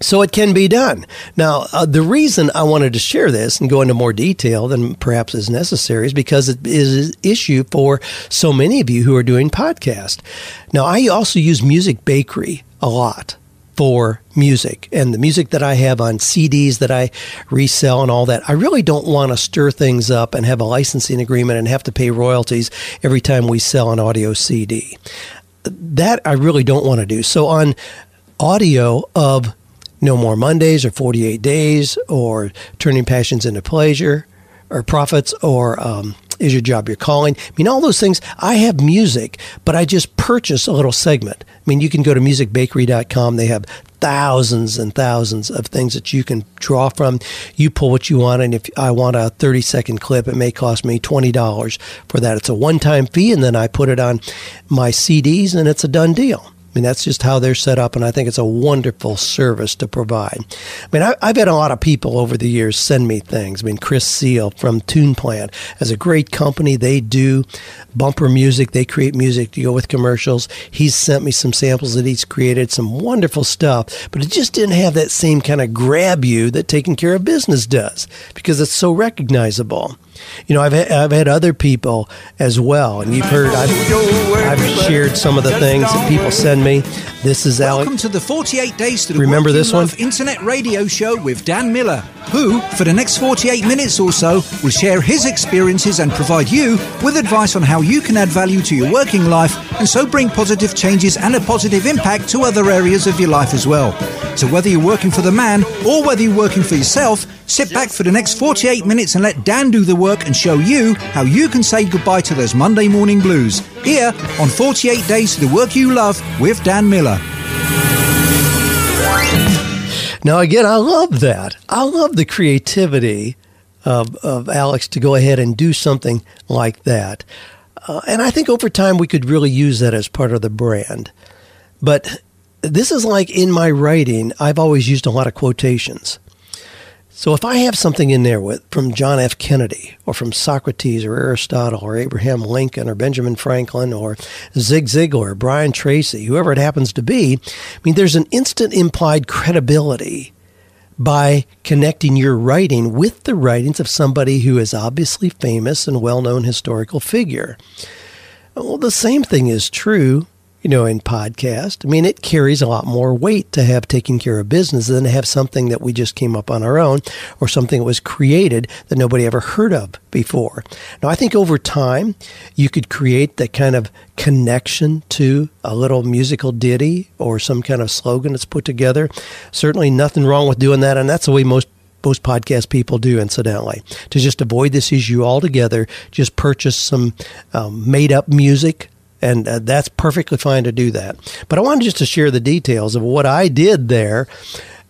Speaker 10: So it can be done. Now, uh, the reason I wanted to share this and go into more detail than perhaps is necessary is because it is an issue for so many of you who are doing podcasts. Now, I also use Music Bakery a lot for music and the music that I have on CDs that I resell and all that. I really don't want to stir things up and have a licensing agreement and have to pay royalties every time we sell an audio CD. That I really don't want to do. So on audio of no More Mondays or 48 Days or Turning Passions into Pleasure or Profits or um, Is Your Job Your Calling. I mean, all those things. I have music, but I just purchase a little segment. I mean, you can go to musicbakery.com. They have thousands and thousands of things that you can draw from. You pull what you want, and if I want a 30 second clip, it may cost me $20 for that. It's a one time fee, and then I put it on my CDs, and it's a done deal. I mean, that's just how they're set up, and I think it's a wonderful service to provide. I mean, I, have had a lot of people over the years send me things. I mean, Chris Seal from Tune Plant has a great company. They do bumper music. They create music to go with commercials. He's sent me some samples that he's created, some wonderful stuff, but it just didn't have that same kind of grab you that taking care of business does because it's so recognizable. You know, I've had, I've had other people as well, and you've heard I've, I've shared some of the things that people send me. This is Alex.
Speaker 12: Welcome to the 48 Days to the
Speaker 10: Remember this one?
Speaker 12: Love Internet Radio Show with Dan Miller, who, for the next 48 minutes or so, will share his experiences and provide you with advice on how you can add value to your working life and so bring positive changes and a positive impact to other areas of your life as well. So whether you're working for the man or whether you're working for yourself, sit back for the next 48 minutes and let Dan do the work and show you how you can say goodbye to those Monday morning blues. Here on 48 Days to the Work You Love with Dan Miller.
Speaker 10: Now, again, I love that. I love the creativity of, of Alex to go ahead and do something like that. Uh, and I think over time we could really use that as part of the brand. But this is like in my writing, I've always used a lot of quotations. So if I have something in there with from John F. Kennedy or from Socrates or Aristotle or Abraham Lincoln or Benjamin Franklin or Zig Ziglar or Brian Tracy, whoever it happens to be, I mean, there's an instant implied credibility by connecting your writing with the writings of somebody who is obviously famous and well-known historical figure. Well, the same thing is true you know, in podcast. I mean, it carries a lot more weight to have taken care of business than to have something that we just came up on our own or something that was created that nobody ever heard of before. Now, I think over time, you could create that kind of connection to a little musical ditty or some kind of slogan that's put together. Certainly nothing wrong with doing that. And that's the way most most podcast people do, incidentally. To just avoid this issue altogether, just purchase some um, made up music and uh, that's perfectly fine to do that. But I wanted just to share the details of what I did there,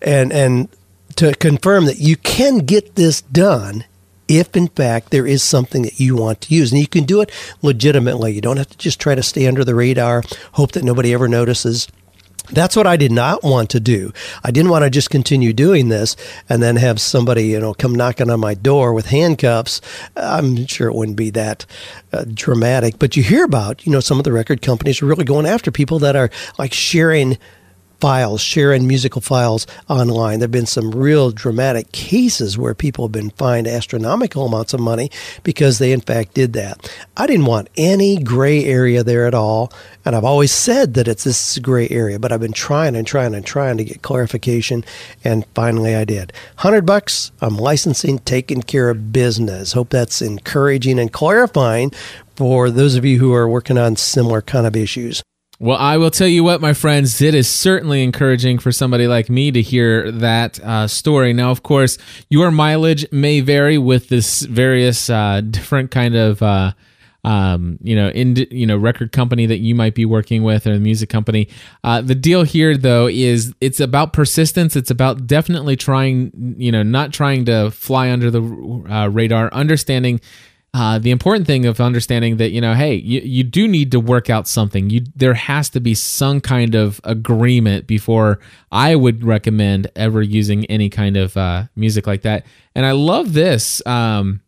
Speaker 10: and and to confirm that you can get this done if in fact there is something that you want to use. And you can do it legitimately. You don't have to just try to stay under the radar hope that nobody ever notices that's what I did not want to do. I didn't want to just continue doing this and then have somebody, you know, come knocking on my door with handcuffs. I'm sure it wouldn't be that uh, dramatic, but you hear about, you know, some of the record companies are really going after people that are like sharing files, sharing musical files online. There have been some real dramatic cases where people have been fined astronomical amounts of money because they, in fact, did that. I didn't want any gray area there at all. And I've always said that it's this gray area, but I've been trying and trying and trying to get clarification. And finally, I did. 100 bucks, I'm licensing, taking care of business. Hope that's encouraging and clarifying for those of you who are working on similar kind of issues.
Speaker 1: Well, I will tell you what, my friends, it is certainly encouraging for somebody like me to hear that uh, story. Now, of course, your mileage may vary with this various uh, different kind of. Uh, um, you know, in you know, record company that you might be working with or the music company. Uh, the deal here, though, is it's about persistence. It's about definitely trying, you know, not trying to fly under the uh, radar, understanding uh, the important thing of understanding that you know hey you, you do need to work out something. You there has to be some kind of agreement before i would recommend ever using any kind of uh, music like that. And i love this um,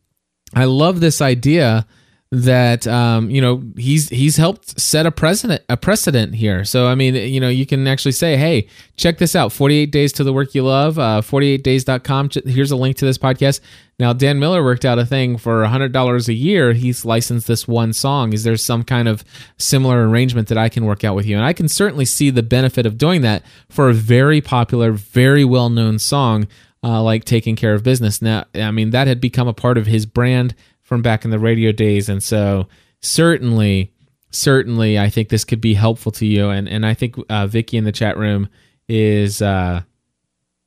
Speaker 1: i love this idea that um, you know he's he's helped set a precedent a precedent here. So I mean, you know, you can actually say, "Hey, check this out: 48 days to the work you love." Uh, 48days.com. Here's a link to this podcast. Now, Dan Miller worked out a thing for $100 a year. He's licensed this one song. Is there some kind of similar arrangement that I can work out with you? And I can certainly see the benefit of doing that for a very popular, very well known song uh, like Taking Care of Business. Now, I mean, that had become a part of his brand from back in the radio days. And so certainly, certainly, I think this could be helpful to you. And and I think uh, Vicky in the chat room is uh,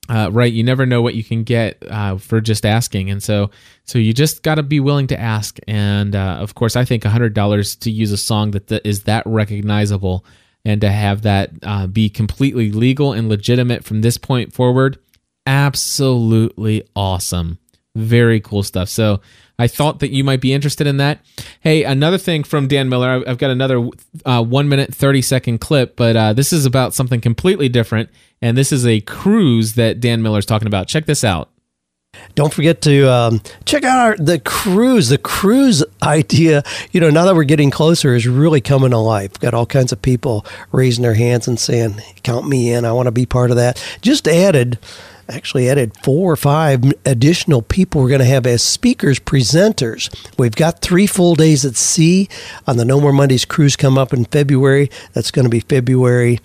Speaker 1: uh, right. You never know what you can get uh, for just asking, and so so you just got to be willing to ask. And uh, of course, I think hundred dollars to use a song that th- is that recognizable and to have that uh, be completely legal and legitimate from this point forward, absolutely awesome. Very cool stuff. So I thought that you might be interested in that. Hey, another thing from Dan Miller. I've got another uh, one minute, 30 second clip, but uh, this is about something completely different. And this is a cruise that Dan Miller is talking about. Check this out.
Speaker 10: Don't forget to um, check out our, the cruise. The cruise idea, you know, now that we're getting closer, is really coming to life. Got all kinds of people raising their hands and saying, "Count me in. I want to be part of that." Just added actually added four or five additional people we're going to have as speakers, presenters. We've got three full days at sea on the No More Mondays cruise come up in February. That's going to be February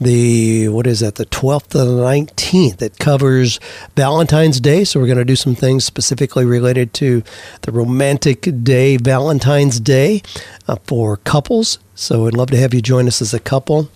Speaker 10: the what is that the 12th to the 19th it covers valentine's day so we're going to do some things specifically related to the romantic day valentine's day uh, for couples so i'd love to have you join us as a couple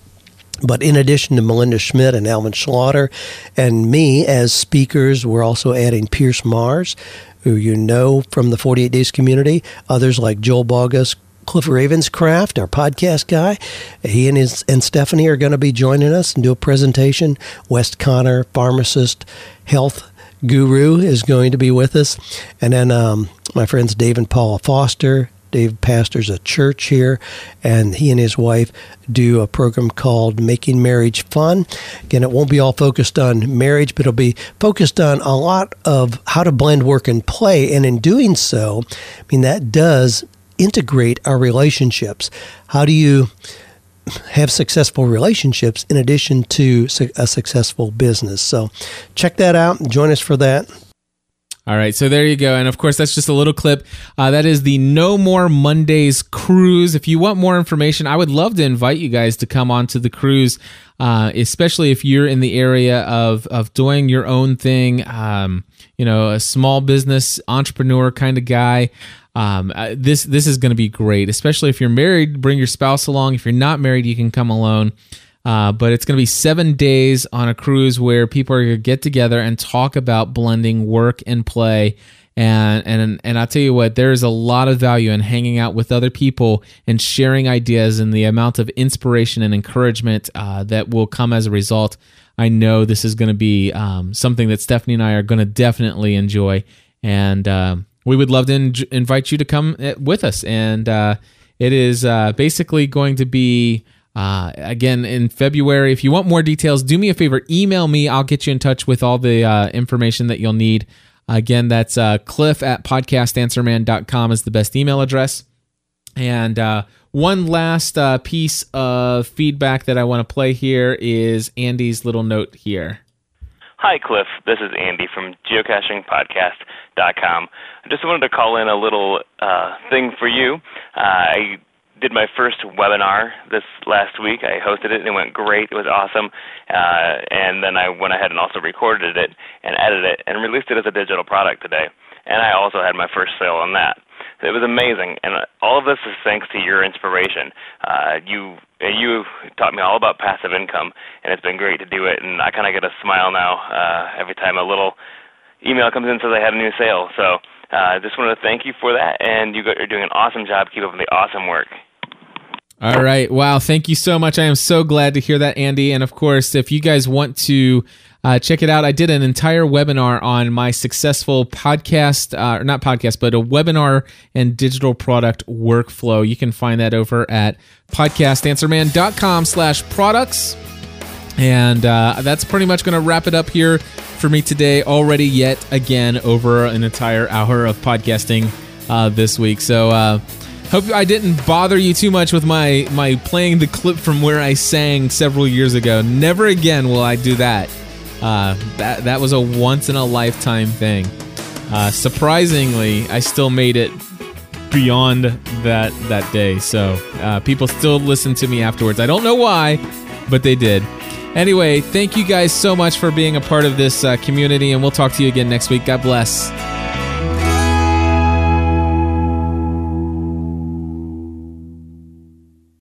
Speaker 10: but in addition to Melinda Schmidt and Alvin Slaughter and me as speakers, we're also adding Pierce Mars, who you know from the 48 Days community, others like Joel Boggess, Cliff Ravenscraft, our podcast guy. He and his and Stephanie are going to be joining us and do a presentation. West Connor, pharmacist, health guru, is going to be with us. And then um, my friends Dave and Paula Foster, Dave pastors a church here, and he and his wife do a program called Making Marriage Fun. Again, it won't be all focused on marriage, but it'll be focused on a lot of how to blend work and play. And in doing so, I mean, that does integrate our relationships. How do you have successful relationships in addition to a successful business? So check that out. and Join us for that.
Speaker 1: All right, so there you go. And of course, that's just a little clip. Uh, that is the No More Mondays cruise. If you want more information, I would love to invite you guys to come onto the cruise, uh, especially if you're in the area of, of doing your own thing, um, you know, a small business entrepreneur kind of guy. Um, uh, this this is going to be great, especially if you're married. Bring your spouse along. If you're not married, you can come alone. Uh, but it's going to be seven days on a cruise where people are going to get together and talk about blending work and play. And and and I'll tell you what, there is a lot of value in hanging out with other people and sharing ideas, and the amount of inspiration and encouragement uh, that will come as a result. I know this is going to be um, something that Stephanie and I are going to definitely enjoy, and um, we would love to in- invite you to come eh, with us. And uh, it is uh, basically going to be. Uh, again, in February, if you want more details, do me a favor, email me. I'll get you in touch with all the uh, information that you'll need. Again, that's uh, cliff at podcastanswerman.com is the best email address. And uh, one last uh, piece of feedback that I want to play here is Andy's little note here.
Speaker 13: Hi, Cliff. This is Andy from geocachingpodcast.com. I just wanted to call in a little uh, thing for you. Uh, I did my first webinar this last week. I hosted it and it went great. It was awesome. Uh, and then I went ahead and also recorded it and edited it and released it as a digital product today. And I also had my first sale on that. It was amazing, and uh, all of this is thanks to your inspiration. Uh, you you taught me all about passive income, and it's been great to do it. And I kind of get a smile now uh, every time a little email comes in says I had a new sale. So I uh, just wanted to thank you for that, and you are doing an awesome job. Keep up the awesome work.
Speaker 1: All right. Wow. Thank you so much. I am so glad to hear that, Andy. And of course, if you guys want to uh, check it out, I did an entire webinar on my successful podcast, uh, or not podcast, but a webinar and digital product workflow. You can find that over at podcastanswerman.com slash products. And uh, that's pretty much going to wrap it up here for me today. Already, yet again, over an entire hour of podcasting uh, this week. So, uh, Hope I didn't bother you too much with my my playing the clip from where I sang several years ago. Never again will I do that. Uh, that that was a once in a lifetime thing. Uh, surprisingly, I still made it beyond that that day. So uh, people still listen to me afterwards. I don't know why, but they did. Anyway, thank you guys so much for being a part of this uh, community, and we'll talk to you again next week. God bless.